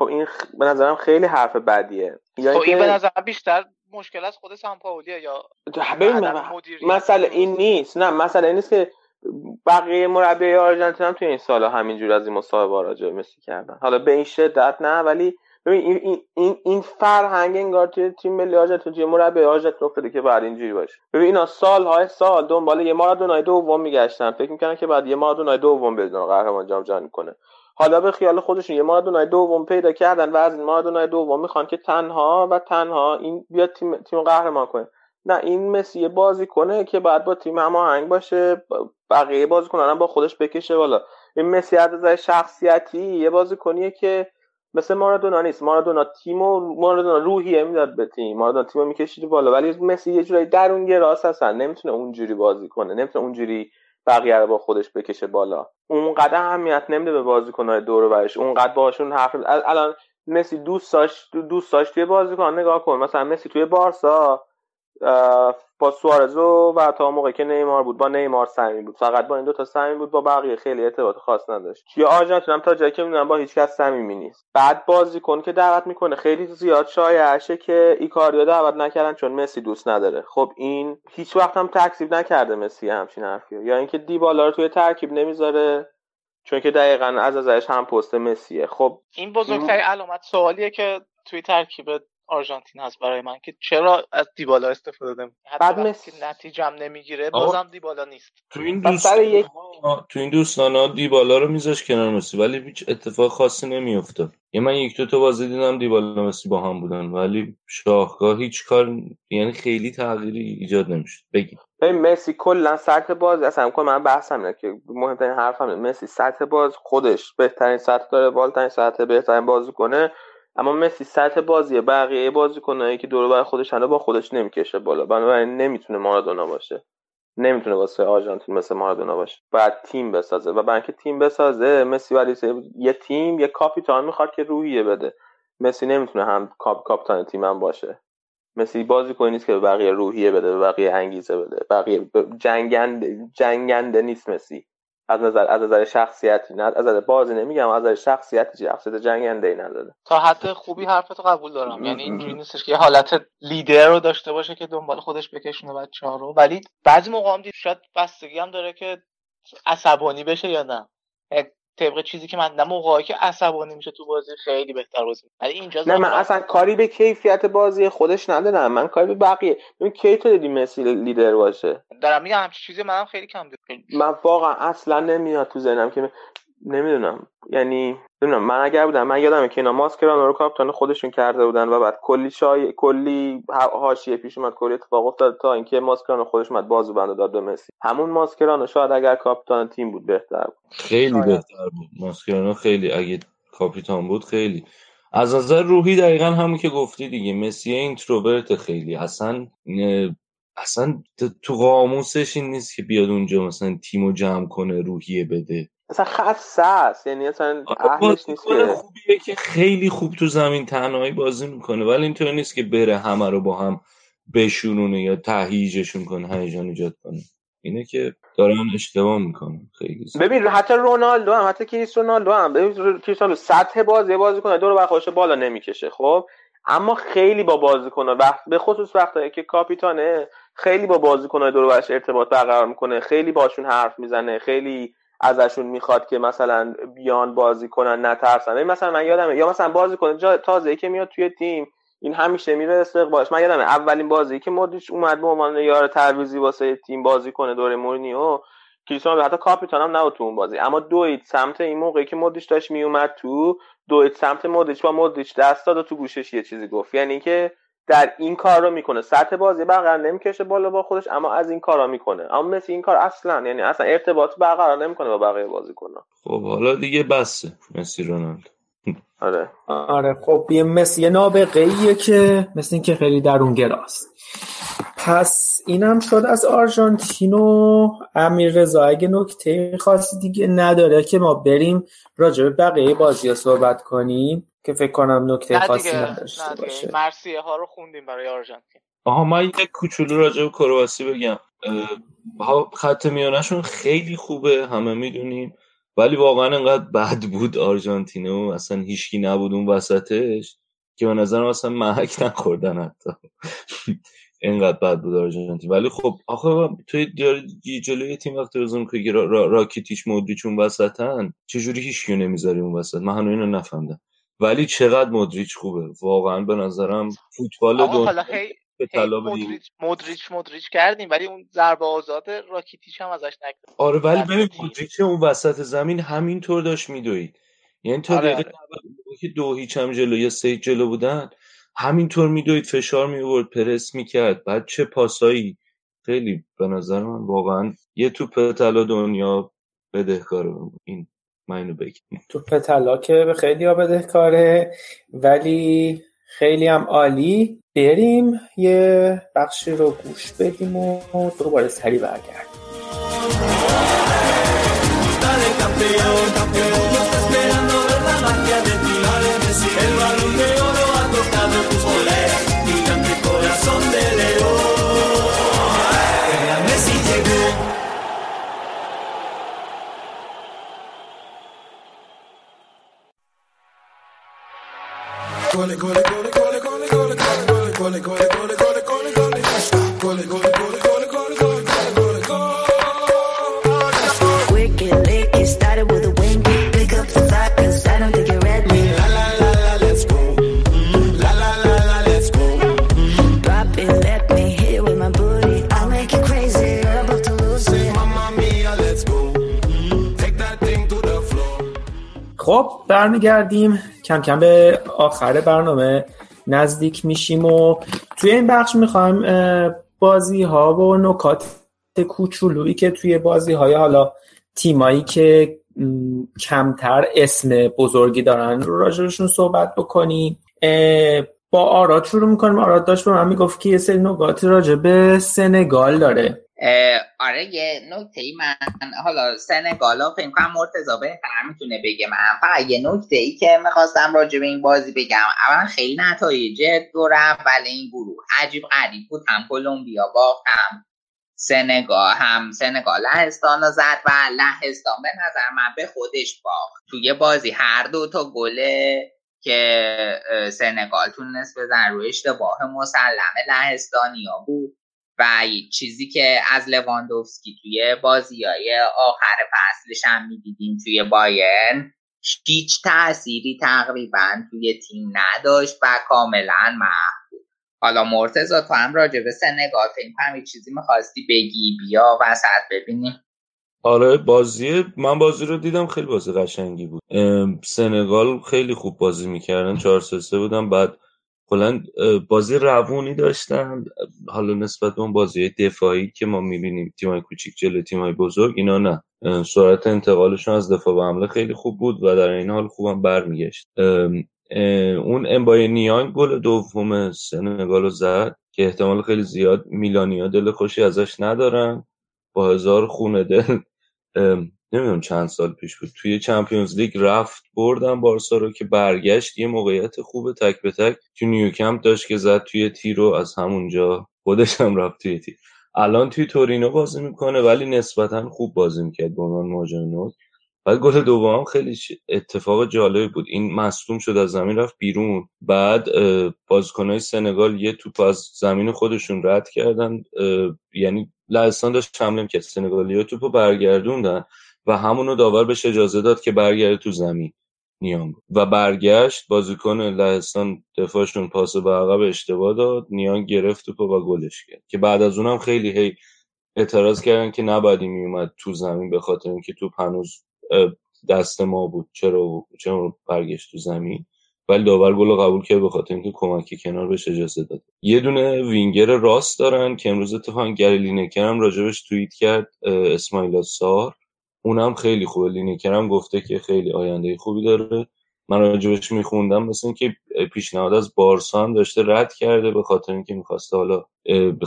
خب این خ... به نظرم خیلی حرف بدیه. یا خب این به نظر بیشتر مشکل از خود سامپاولیه یا مسئله این نیست. نه مسئله این نیست که بقیه مربی آرژانتین هم توی این سالا همینجور از این مصاحبه راجع مسی کردن. حالا به این شدت نه ولی ببین این این این, این فرهنگ انگار توی تیم ملی آرژانتین توی مربی آرژانتین افتاده که بعد اینجوری باشه. ببین اینا سالهای سال دنبال یه مارادونای دوم میگشتن. فکر می‌کنن که بعد یه مارادونای دوم بدون قهرمان جام جهانی کنه. حالا به خیال خودشون یه مارادونای دوم پیدا کردن و از این مارادونای دوم می‌خوان که تنها و تنها این بیاد تیم تیم قهرمان کنه. نه این مسی بازی کنه که بعد با تیم هماهنگ باشه بقیه بازیکنان هم با خودش بکشه بالا. این مسی از نظر شخصیتی یه بازیکنیه که مثل مارادونا نیست. مارادونا تیم و مارادونا روحیه می‌داد به تیم. مارادونا تیم می‌کشید بالا. ولی مسی یه جورایی درون گراس هستن. نمی‌تونه اونجوری بازی کنه. نمی‌تونه اونجوری بقیه رو با خودش بکشه بالا. اونقدر اهمیت نمیده به بازیکنهای دور برش. اونقدر باشون حرف ال- الان مسی دوست داشت دوست داشت توی بازیکن نگاه کن. مثلا مسی توی بارسا با سوارزو و تا موقعی که نیمار بود با نیمار صمیمی بود. فقط با این دو تا صمیمی بود با بقیه خیلی ارتباط خاص نداشت. توی آرژانتین هم تا جایی که می‌دونم با هیچ کس صمیمی نیست. بعد بازیکن که دعوت می‌کنه خیلی زیاد شایعشه که ایکاریو دعوت نکردن چون مسی دوست نداره. خب این هیچ وقت هم تکذیب نکرده مسی همچین حرفیو یا اینکه دیبالا رو توی ترکیب نمی‌ذاره چون که دقیقا از ازش هم پست مسیه. خب این بزرگترین علامت سوالیه که توی ترکیب آرژانتین هست برای من که چرا از دیبالا استفاده نمی حتی بعد که نتیجه هم نمی‌گیره بازم دیبالا نیست. تو این سر یک دوستان تو این دوستان ها دیبالا رو میذاش کنار مسی ولی هیچ اتفاق خاصی نمیافتاد یه من یک دو تا بازی دیدم دیبالا مسی با هم بودن ولی شاهکار هیچ کار یعنی خیلی تغییری ایجاد نمی‌شد. بگی. ببین مسی کلا سطح بازی اصلا کلا من بحثم اینه که مهمترین حرفم اینه. مسی سطح باز خودش بهترین سطح داره بالاترین سطح بهترین بازی کنه اما مسی سطح بازی بقیه بازیکنایی که دور بر خودش هنه با خودش نمی‌کشه بالا. بنابراین نمی‌تونه مارادونا باشه. نمی‌تونه واسه آرژانتین مثل مارادونا باشه. باید تیم بسازه. و برای تیم بسازه مسی ولی یه تیم یه کاپیتان می‌خواد که روحیه بده. مسی نمی‌تونه هم کاپ کاپیتان تیم هم باشه. مسی بازی کنی نیست که به بقیه روحیه بده به بقیه انگیزه بده. بقیه جنگنده جنگنده نیست مسی. از نظر از نظر شخصیتی نه از نظر بازی نمیگم از نظر شخصیتی شخصیت جنگنده ای نداره. تا حد خوبی حرفتو قبول دارم. یعنی اینجوری نیستش که یه حالت لیدر رو داشته باشه که دنبال خودش بکشونه بچه ها رو. ولی بعضی موقع هم دید شاید بستگی هم داره که عصبانی بشه یا نه. طبق چیزی که من دیدم موقعی که عصبانی میشه تو بازی خیلی بهتر بازی. ولی اینجا نه من اصلا کاری به کیفیت بازی خودش ندارم. من کاری به بقیه. ببین کی تو دیدی مسی لیدر باشه؟ دارم میگم همچین چیزی منم خیلی کم دیدم من واقعا اصلا نمیاد تو ذهنم که نمی‌دونم. یعنی نمی‌دونم. من اگر بودم من یادمه که اینا ماسکرانو رو کاپیتان خودشون کرده بودن و بعد کلی شای کلی حاشیه پیش اومد کلی اتفاق افتاد تا اینکه ماسکرانو خودش اومد بازو بنده داد به مسی. همون ماسکرانو شاید اگر کاپیتان تیم بود بهتر بود. خیلی شاید. بهتر بود. ماسکرانو خیلی اگه کاپیتان بود خیلی. از نظر روحی دقیقا همون که گفتی دیگه. مسی اینتروورت خیلی. اصلا اصلا تو قاموسش این نیست که بیاد اونجا مثلا تیمو جمع کنه روحیه بده. اصلا خاصه است یعنی اصلا آره، اهلش نیست که خوبیه که خیلی خوب تو زمین تنهایی بازی می‌کنه ولی اینطور نیست که بره همه رو با هم بشورونه یا تهییجشون کنه هیجان ایجاد کنه. اینه که دارن اشتباه می‌کنن خیلی زیاد. ببین حتی رونالدو هم حتی کریس رونالدو هم. ببین کریس سطح بازی بازی کنه دور رو بالا نمی‌کشه خب؟ اما خیلی با بازیکن‌ها وقت به خصوص وقتی که کاپیتانه خیلی با بازیکن‌های دور ارتباط برقرار می‌کنه خیلی باشون حرف می‌زنه خیلی ازشون می‌خواد که مثلا بیان بازی کنن نترسن. ببین مثلا من یادمه یا مثلا بازی کنه جا تازه که میاد توی تیم این همیشه میره استقبالش من یادمه اولین بازی که مودریچ اومد به عنوان یار تعویضی واسه تیم بازی کنه دوره مورینیو کریستیانو حتی کاپیتان هم نبود تو اون بازی. اما دوید سمت این موقعی که مودریچ داشت میومد تو دوید سمت مودریچ با مودریچ دست داد و تو گوشش یه چیزی گفت. یعنی که در این کار رو می‌کنه. سطح بازی برقرار نمی‌کشه بالا با خودش اما از این کارا می‌کنه. اما مثل این کار اصلا یعنی اصلا ارتباط برقرار نمی‌کنه با بقیه بازیکن‌ها. خب حالا دیگه بسه. مسی رونالدو. آره. آره خب یه مسی نابغه ایه که مثل اینکه خیلی درون گراست پس اینم شد از آرژانتین و امیر رضا اگه نکته خاصی دیگه نداره که ما بریم راجع به بقیه بازی ها صحبت کنیم که فکر کنم نکته خاصی نداشته باشه. مرسیه ها رو خوندیم برای آرژانتین. آها من یک کوچولو راجع به کرواسی بگم. خط میانشون خیلی خوبه همه می‌دونیم. ولی واقعا انقدر بد بود آرژانتینه و اصلا هیچکی نبود اون وسطش که به نظرم اصلا محک نخوردن حتی. اینقدر بد بود آرژانتین. ولی خب آخه توی دیار جلوی تیم وقتی بزنم که را را راکیتیش مودریچ اون وسطن چجوری هیچ نمی‌ذاری اون وسط؟ من هنوز اینو نفهمیدم. ولی چقدر مودریچ خوبه. واقعا به نظرم فوتبال دنیا حالا هی مودریچ مودریچ مودریچ کردیم ولی اون ضربه آزاد راکیتیش هم ازش نگرفت. آره ولی ببین. مودریچ اون وسط زمین همینطور داشت میدوید. یعنی تا آره، دقیقه آره. 90 موقعی که دو هیچ هم جلو یا سه جلو بودن همینطور میدوید فشار میورد پرس می‌کرد. بعد چه پاسایی؟ خیلی به نظر من واقعا یه توپ طلا دنیا بدهکاره این من اینو بگم توپ طلا که به خیلی ها بدهکاره ولی خیلی هم عالی. بریم یه بخشی رو گوش بدیم و دوباره سری برگردیم. خب برمیگردیم کم کم به آخر برنامه نزدیک میشیم و توی این بخش می‌خوایم بازی ها و نکات کوچولویی که توی بازی های حالا تیمایی که کمتر اسم بزرگی دارن راجبشون صحبت بکنیم. با آراد شروع می‌کنیم. آراد داشت به من می‌گفت که یه سری نکاتی راجع سنگال داره. آره یه نکته ای من حالا سنگالا فکر کنم مرتضا بهتر می‌تونه بگه. من فقط یه نکته ای که می‌خواستم راجع به این بازی بگم. اولا خیلی نتایج دور اول این گروه. عجیب غریب بود. هم کلمبیا باخت هم سنگال هم سنگال لهستان زد و لهستان به نظر من به خودش باخت. توی بازی هر دو تا گله که سنگال تونست بزن روی اشتباه مسلم لهستانیا بود. و چیزی که از لواندوفسکی توی بازی های آخر فصلش هم می‌دیدیم توی بایرن هیچ تأثیری تقریبا توی تیم نداشت و کاملا محو بود حالا مرتزا تو هم راجع به سنگال فکر کنم چیزی می‌خواستی بگی؟ بیا وسط ببینیم. آره بازی من بازی رو دیدم خیلی بازی قشنگی بود. سنگال خیلی خوب بازی می‌کردن 4 3 3 بودن بعد کلا بازی روونی داشتن. حالا نسبت به اون بازی دفاعی که ما می‌بینیم تیمای کوچیک جلو تیمای بزرگ اینا نه. سرعت انتقالشون از دفاع به حمله خیلی خوب بود و در این حال خوبم برمیگشت. اون امبای نیانگ گل دوم سنگال رو زد که احتمال خیلی زیاد میلانیا دل خوشی ازش ندارن. با هزار خونه دل نمی‌دونم چند سال پیش بود. توی چمپیونز لیگ رفت بردن بارسا رو که برگشت یه موقعیت خوب تک به تک تو نیوکمپ داشت که زد توی تیر رو از همونجا خودش هم رفت توی تیر. الان توی تورینو بازی می‌کنه ولی نسبتا خوب بازی می‌کرد به عنوان مهاجم نوک. بعد گل دوم خیلی اتفاق جالبی بود. این مصدوم شد از زمین رفت بیرون. بعد بازیکنهای سنگال یه توپ از زمین خودشون رد کردن. یعنی لهستان داشت حمله می‌کرد. سنگالی توپو برگردوندن. و همونو داور بهش اجازه داد که برگرده تو زمین نیانگ. و برگشت بازیکن لهستان دفاعشون پاس به عقب اشتباه داد نیانگ گرفت توپو و گلش کرد. که بعد از اونم خیلی هی اعتراض کردن که نباید میومد تو زمین به خاطر اینکه توپ هنوز دست ما بود. چرا چرا برگشت تو زمین؟ ولی داور گل قبول کرد به خاطر اینکه کمک کنار بهش اجازه داد. یه دونه وینگر راست دارن که امروز اتفاقا گری لینکر هم راجبش توییت کرد اسماعیل سار اونم خیلی خوبه. لینکر هم گفته که خیلی آینده خوبی داره. من راجبش میخوندم. مثل اینکه پیشنهاد از بارسا هم داشته رد کرده به خاطر اینکه می‌خواسته حالا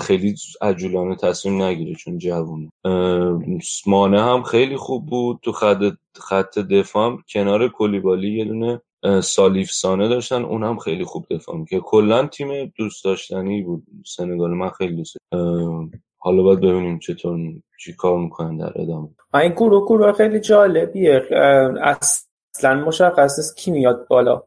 خیلی عجولانه تصمیم نگیره چون جوونه. اه، مانع هم خیلی خوب بود. تو خط خط دفاع کنار کلیبالی یه دونه سالیف سانه داشتن. اون هم خیلی خوب دفاع می‌کرد. کلا تیم دوست داشتنی بود. سنگال من خیلی دوست حالا باید ببینیم چطور چی کار می‌کنن در ادامه. این گروه گروه خیلی جالبیه. اصلا مشخص نیست کی میاد بالا.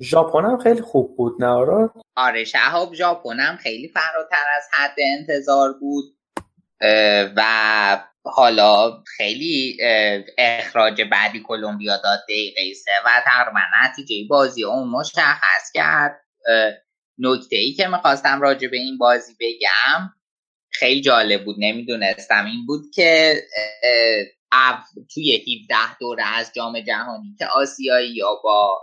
ژاپن هم خیلی خوب بود نه آره شهاب ژاپن هم خیلی فراتر از حد انتظار بود. و حالا خیلی اخراج بعدی کلمبیا داد دقیقه سه و تقریبا نتیجه بازی اون مشخص کرد. نکته ای که می‌خواستم راجع به این بازی بگم خیلی جالب بود نمی‌دونستم. این بود که توی 17 دوره از جام جهانی که آسیایی یا با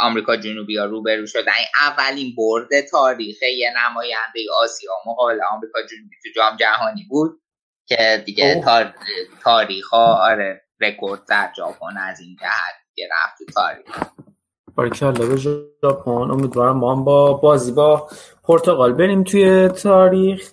آمریکا جنوبی ها روبرو شدن این اولین برد تاریخ یه نماینده آسیا مقابل آمریکا جنوبی تو جام جهانی بود که دیگه. تار... تاریخ ها آره رکورد در ژاپن از این جهت دیگه رفت تو تاریخ. باریکلا به ژاپن. امیدوارم ما هم با بازی با پرتغال بریم توی تاریخ.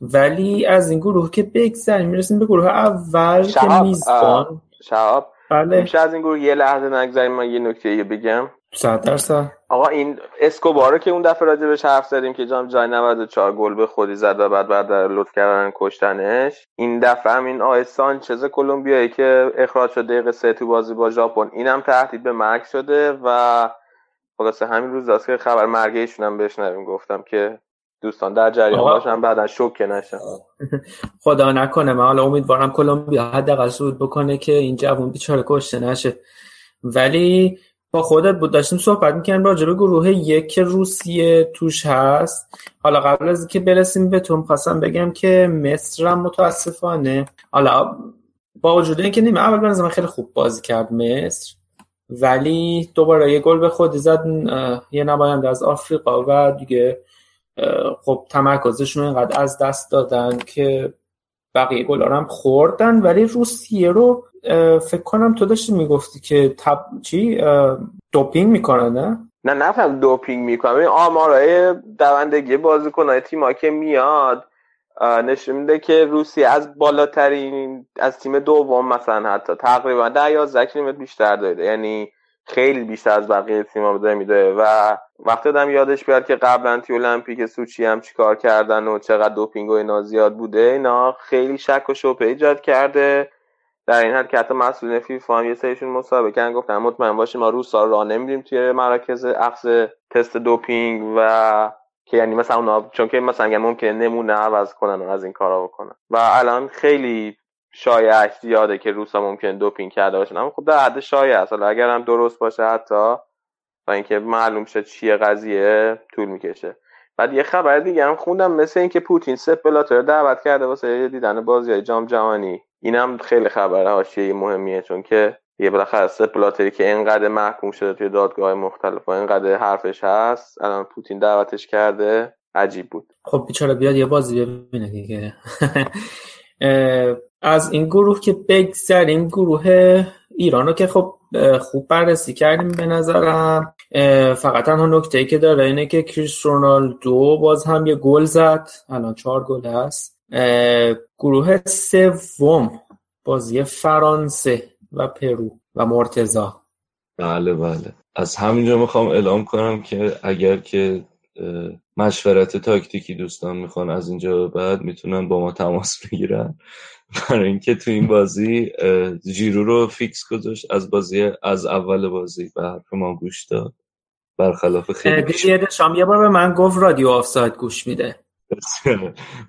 ولی از این گروه که بگذریم می‌رسیم به گروه اول که شهاب میزبان. شهاب بله. میشه از این گروه یه لحظه نگذاریم من یه نکته یه بگم. صد درصد. آقا این اسکوبارو که اون دفعه راجبش حرف زدیم که جام جای 94 گل به خودی زد و بعد بعد در لطف کردن کشتنش این دفعه هم این آقای سانچز کلمبیایی که اخراج شد دقیقه سه تو بازی با ژاپن اینم تهدید به مرگ شده و خلاصه همین روز است که خبر مرگ ایشون هم بشنویم گفتم که دوستان در جریان. باشن بعدا شوکه نشن خدا نکنه من حالا امیدوارم کلمبیا حداقل صعود بکنه که این جوون بیچاره کشته نشه. ولی با خودت بود داشتیم صحبت می‌کنیم راجع به گروه یک که روسیه توش هست. حالا قبل از اینکه برسیم به تو خواستم بگم که مصر هم متاسفانه. حالا با وجود اینکه نیمه اول به نظر من خیلی خوب بازی کرد مصر ولی دوباره یه گل به خود زد یه نماینده از آفریقا و دیگه خب تمرکزشون اینقدر از دست دادن که بقیه گلا رو هم خوردن ولی روسیه رو فکر کنم تو داشتی می‌گفتی که تب... چی؟ دوپینگ می‌کنن نه؟ نه نفهم دوپینگ می‌کنم این آمارای دوندگی بازیکنهای تیما که میاد نشون میده که روسیه از بالاترین از تیم دوم مثلا حتی تقریبا ده یازده کیلومتر بیشتر داره. یعنی خیلی بیشتر از بقیه تیما داره میده و وقتی آدم یادش بیاد که قبلا توی المپیک سوچی هم چیکار کردن و چقدر دوپینگ و اینا زیاد بوده اینا خیلی شک و شبهه ایجاد کرده. در این حد که حتی مسئولین فیفا هم یه سریشون مسابقه کردن گفتن مطمئن باشیم ما رو راه نمیدیم توی مراکز اخذ تست دوپینگ و که یعنی مثلا اونا چون که مثلا میگن ممکنه نمونه عوض کنن و از این کارا بکنن. و الان خیلی شایع زیاده که روسا ممکن دوپینگ کرده باشن. اما خب در حد شایع است. اگر هم درست باشه حتی و اینکه معلوم شد چیه قضیه طول می‌کشه. بعد یه خبر دیگه هم خوندم مثل اینکه پوتین سپ بلاتر دعوت کرده واسه دیدن بازی های جام جهانی. اینم خیلی خبر حاشیه مهمیه چون که یه بالاخره سپ بلاتری که اینقدر محکوم شده توی دادگاه مختلف و اینقدر حرفش هست الان پوتین دعوتش کرده عجیب بود. خب بیچاره بیاد یه بازی ببینه دیگه. از این گروه که بگذریم گروه ایران رو که خب خوب بررسی کردیم به نظرم. فقط تنها نکته ای که داره اینه که کریس رونالدو باز هم یه گل زد. الان چهار گل هست. گروه سوم بازی فرانسه و پرو و مرتضی بله بله. از همینجا می‌خوام اعلام کنم که اگر که مشورت تاکتیکی دوستان می‌خوان از اینجا به بعد می‌تونن با ما تماس بگیرن. برای اینکه تو این بازی جیرو رو فیکس گذاشت از بازی از اول بازی به حرف ما گوش داد. برخلاف خیلی دشام یه بار به من گفت رادیو آفساید گوش میده.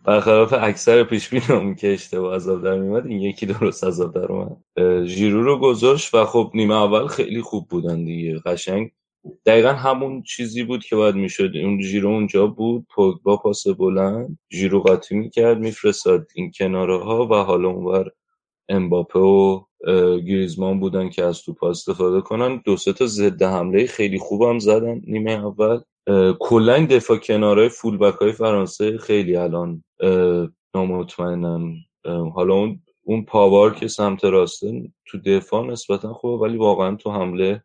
برخلاف اکثر پیش بینام که اشتباه از آب در میومد این یکی درست از آب در اومد. اه، ژیرو رو گذاشت و خب نیمه اول خیلی خوب بودن دیگه. قشنگ دقیقا همون چیزی بود که باید می‌شد. اون ژیرو اونجا بود پوگبا پاس بلند ژیرو قاطی می‌کرد میفرستاد این کناره ها و حالا اونور امباپه و گریزمان بودن که از توپ استفاده کنن. دو سه تا ضد حمله خیلی خوبم زدن نیمه اول. کلا دفاع کناره فول بک های فرانسه خیلی الان نامطمئنن. حالا اون اون پاوار که سمت راسته تو دفاع نسبتا خوبه ولی واقعا تو حمله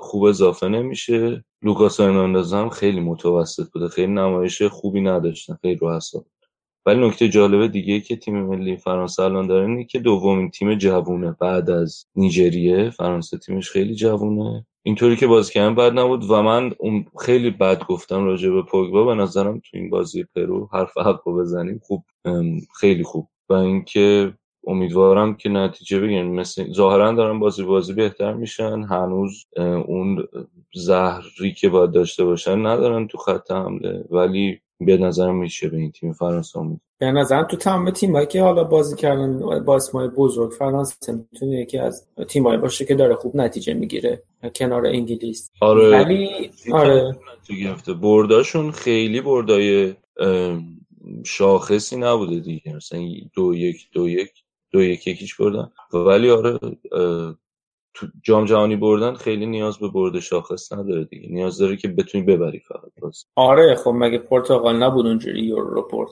خوب اضافه نمیشه. لوکاس هرناندز هم خیلی متوسط بوده خیلی نمایش خوبی نداشتن خیلی رو حساب ولی نکته جالب دیگه که تیم ملی فرانسه الان داره اینه که دومین تیم جوونه بعد از نیجریه. فرانسه تیمش خیلی جوونه. اینطوری که بازی کردن بد نبود و من اون خیلی بد گفتم راجع به پوگبا. به نظرم تو این بازی پرو حرف حق بزنیم خوب خیلی خوب. و اینکه امیدوارم که نتیجه بگیرن. مثل ظاهرا دارن بازی بازی بهتر میشن. هنوز اون زهری که باید داشته باشن ندارن تو خط حمله. ولی به نظرم میشه به این تیم فرانسه امید. به نظرم تو تمام تیمایی که حالا بازی کردن با اسمای بزرگ فرانسه می‌تونه یکی از تیمایی باشه که داره خوب نتیجه می‌گیره کنار انگلیس. آره. ولی آره. گرفته. برداشون خیلی بردای شاخصی نبوده دیگه. مثلا دو یک دو یک دو یک یکیش بردن. ولی آره تو جام جهانی بردن خیلی نیاز به برد شاخص نداره دیگه. نیاز داره که بتونی ببری فقط باز آره خب مگه پرتغال نبود اونجوری یورو رو برد.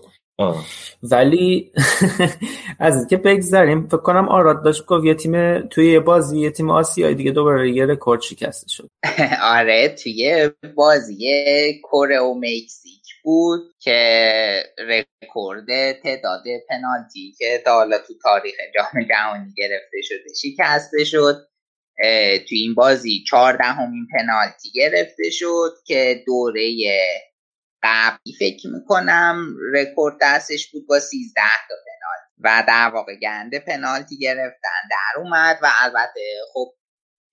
ولی از اینکه بگذریم فکر کنم آراد داشت گفت یه تیم توی یه بازی یه تیم آسیایی دیگه دوباره یه رکورد شکسته شد. آره توی بازی کره و مکزیک بود که رکورد تعداد پنالتی که تا حالا تو تاریخ جام جهانی گرفته شده شکسته شد. توی این بازی چهاردهمین پنالتی گرفته شد که دوره قبلی فکر می‌کنم رکورد دستش بود با 13 تا پنالتی و در واقع گند پنالتی گرفتن در اومد و البته خب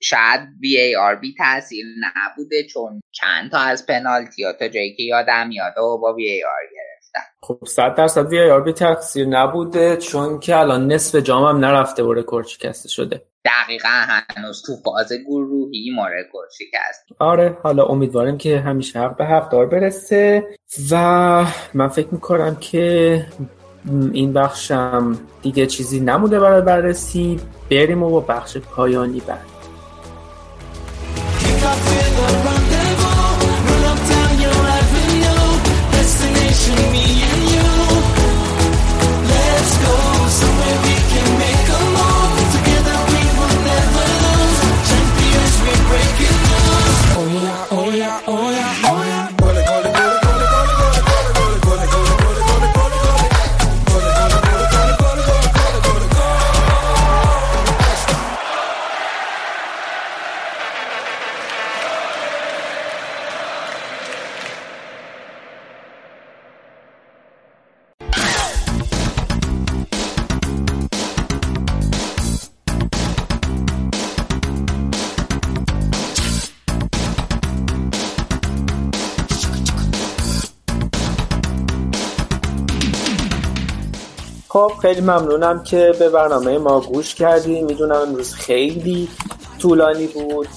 شاید VAR بی تاثیر نبوده چون چند تا از پنالتی ها تا جایی که یادم میاد و با VAR گرفتن. خب 100 درصد VAR بی تاثیر نبوده چون که الان نصف جام هم نرفته و رکورد شکسته شده. دقیقا هنوز تو فاز گروهی ما رکورد شکست آره حالا امیدواریم که همیشه حق به حق دار برسه و من فکر می‌کنم که این بخشم دیگه چیزی نموده برای بررسی. بریم و با بخش پایانی بعد up in the right خب خیلی ممنونم که به برنامه ما گوش کردی. می‌دونم امروز خیلی طولانی بود.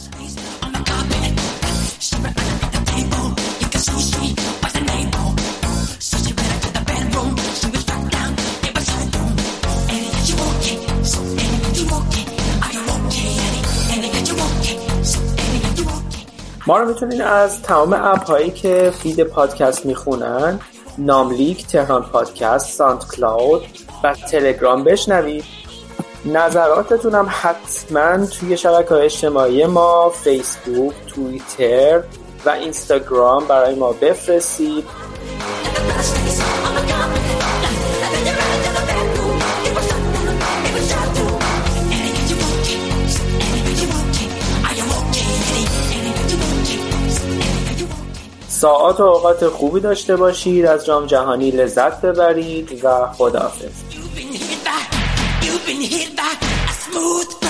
ما رو می‌تونین از تمام اپ هایی که فید پادکست می‌خونن ناملیک، تهران پادکست، ساند کلاود و تلگرام بشنوید. نظراتتون هم حتما توی شبکه اجتماعی ما فیسبوک، توییتر و اینستاگرام برای ما بفرستید. ساعات و اوقات خوبی داشته باشید از جام جهانی لذت ببرید و خداحافظ. You've been hit by a smooth.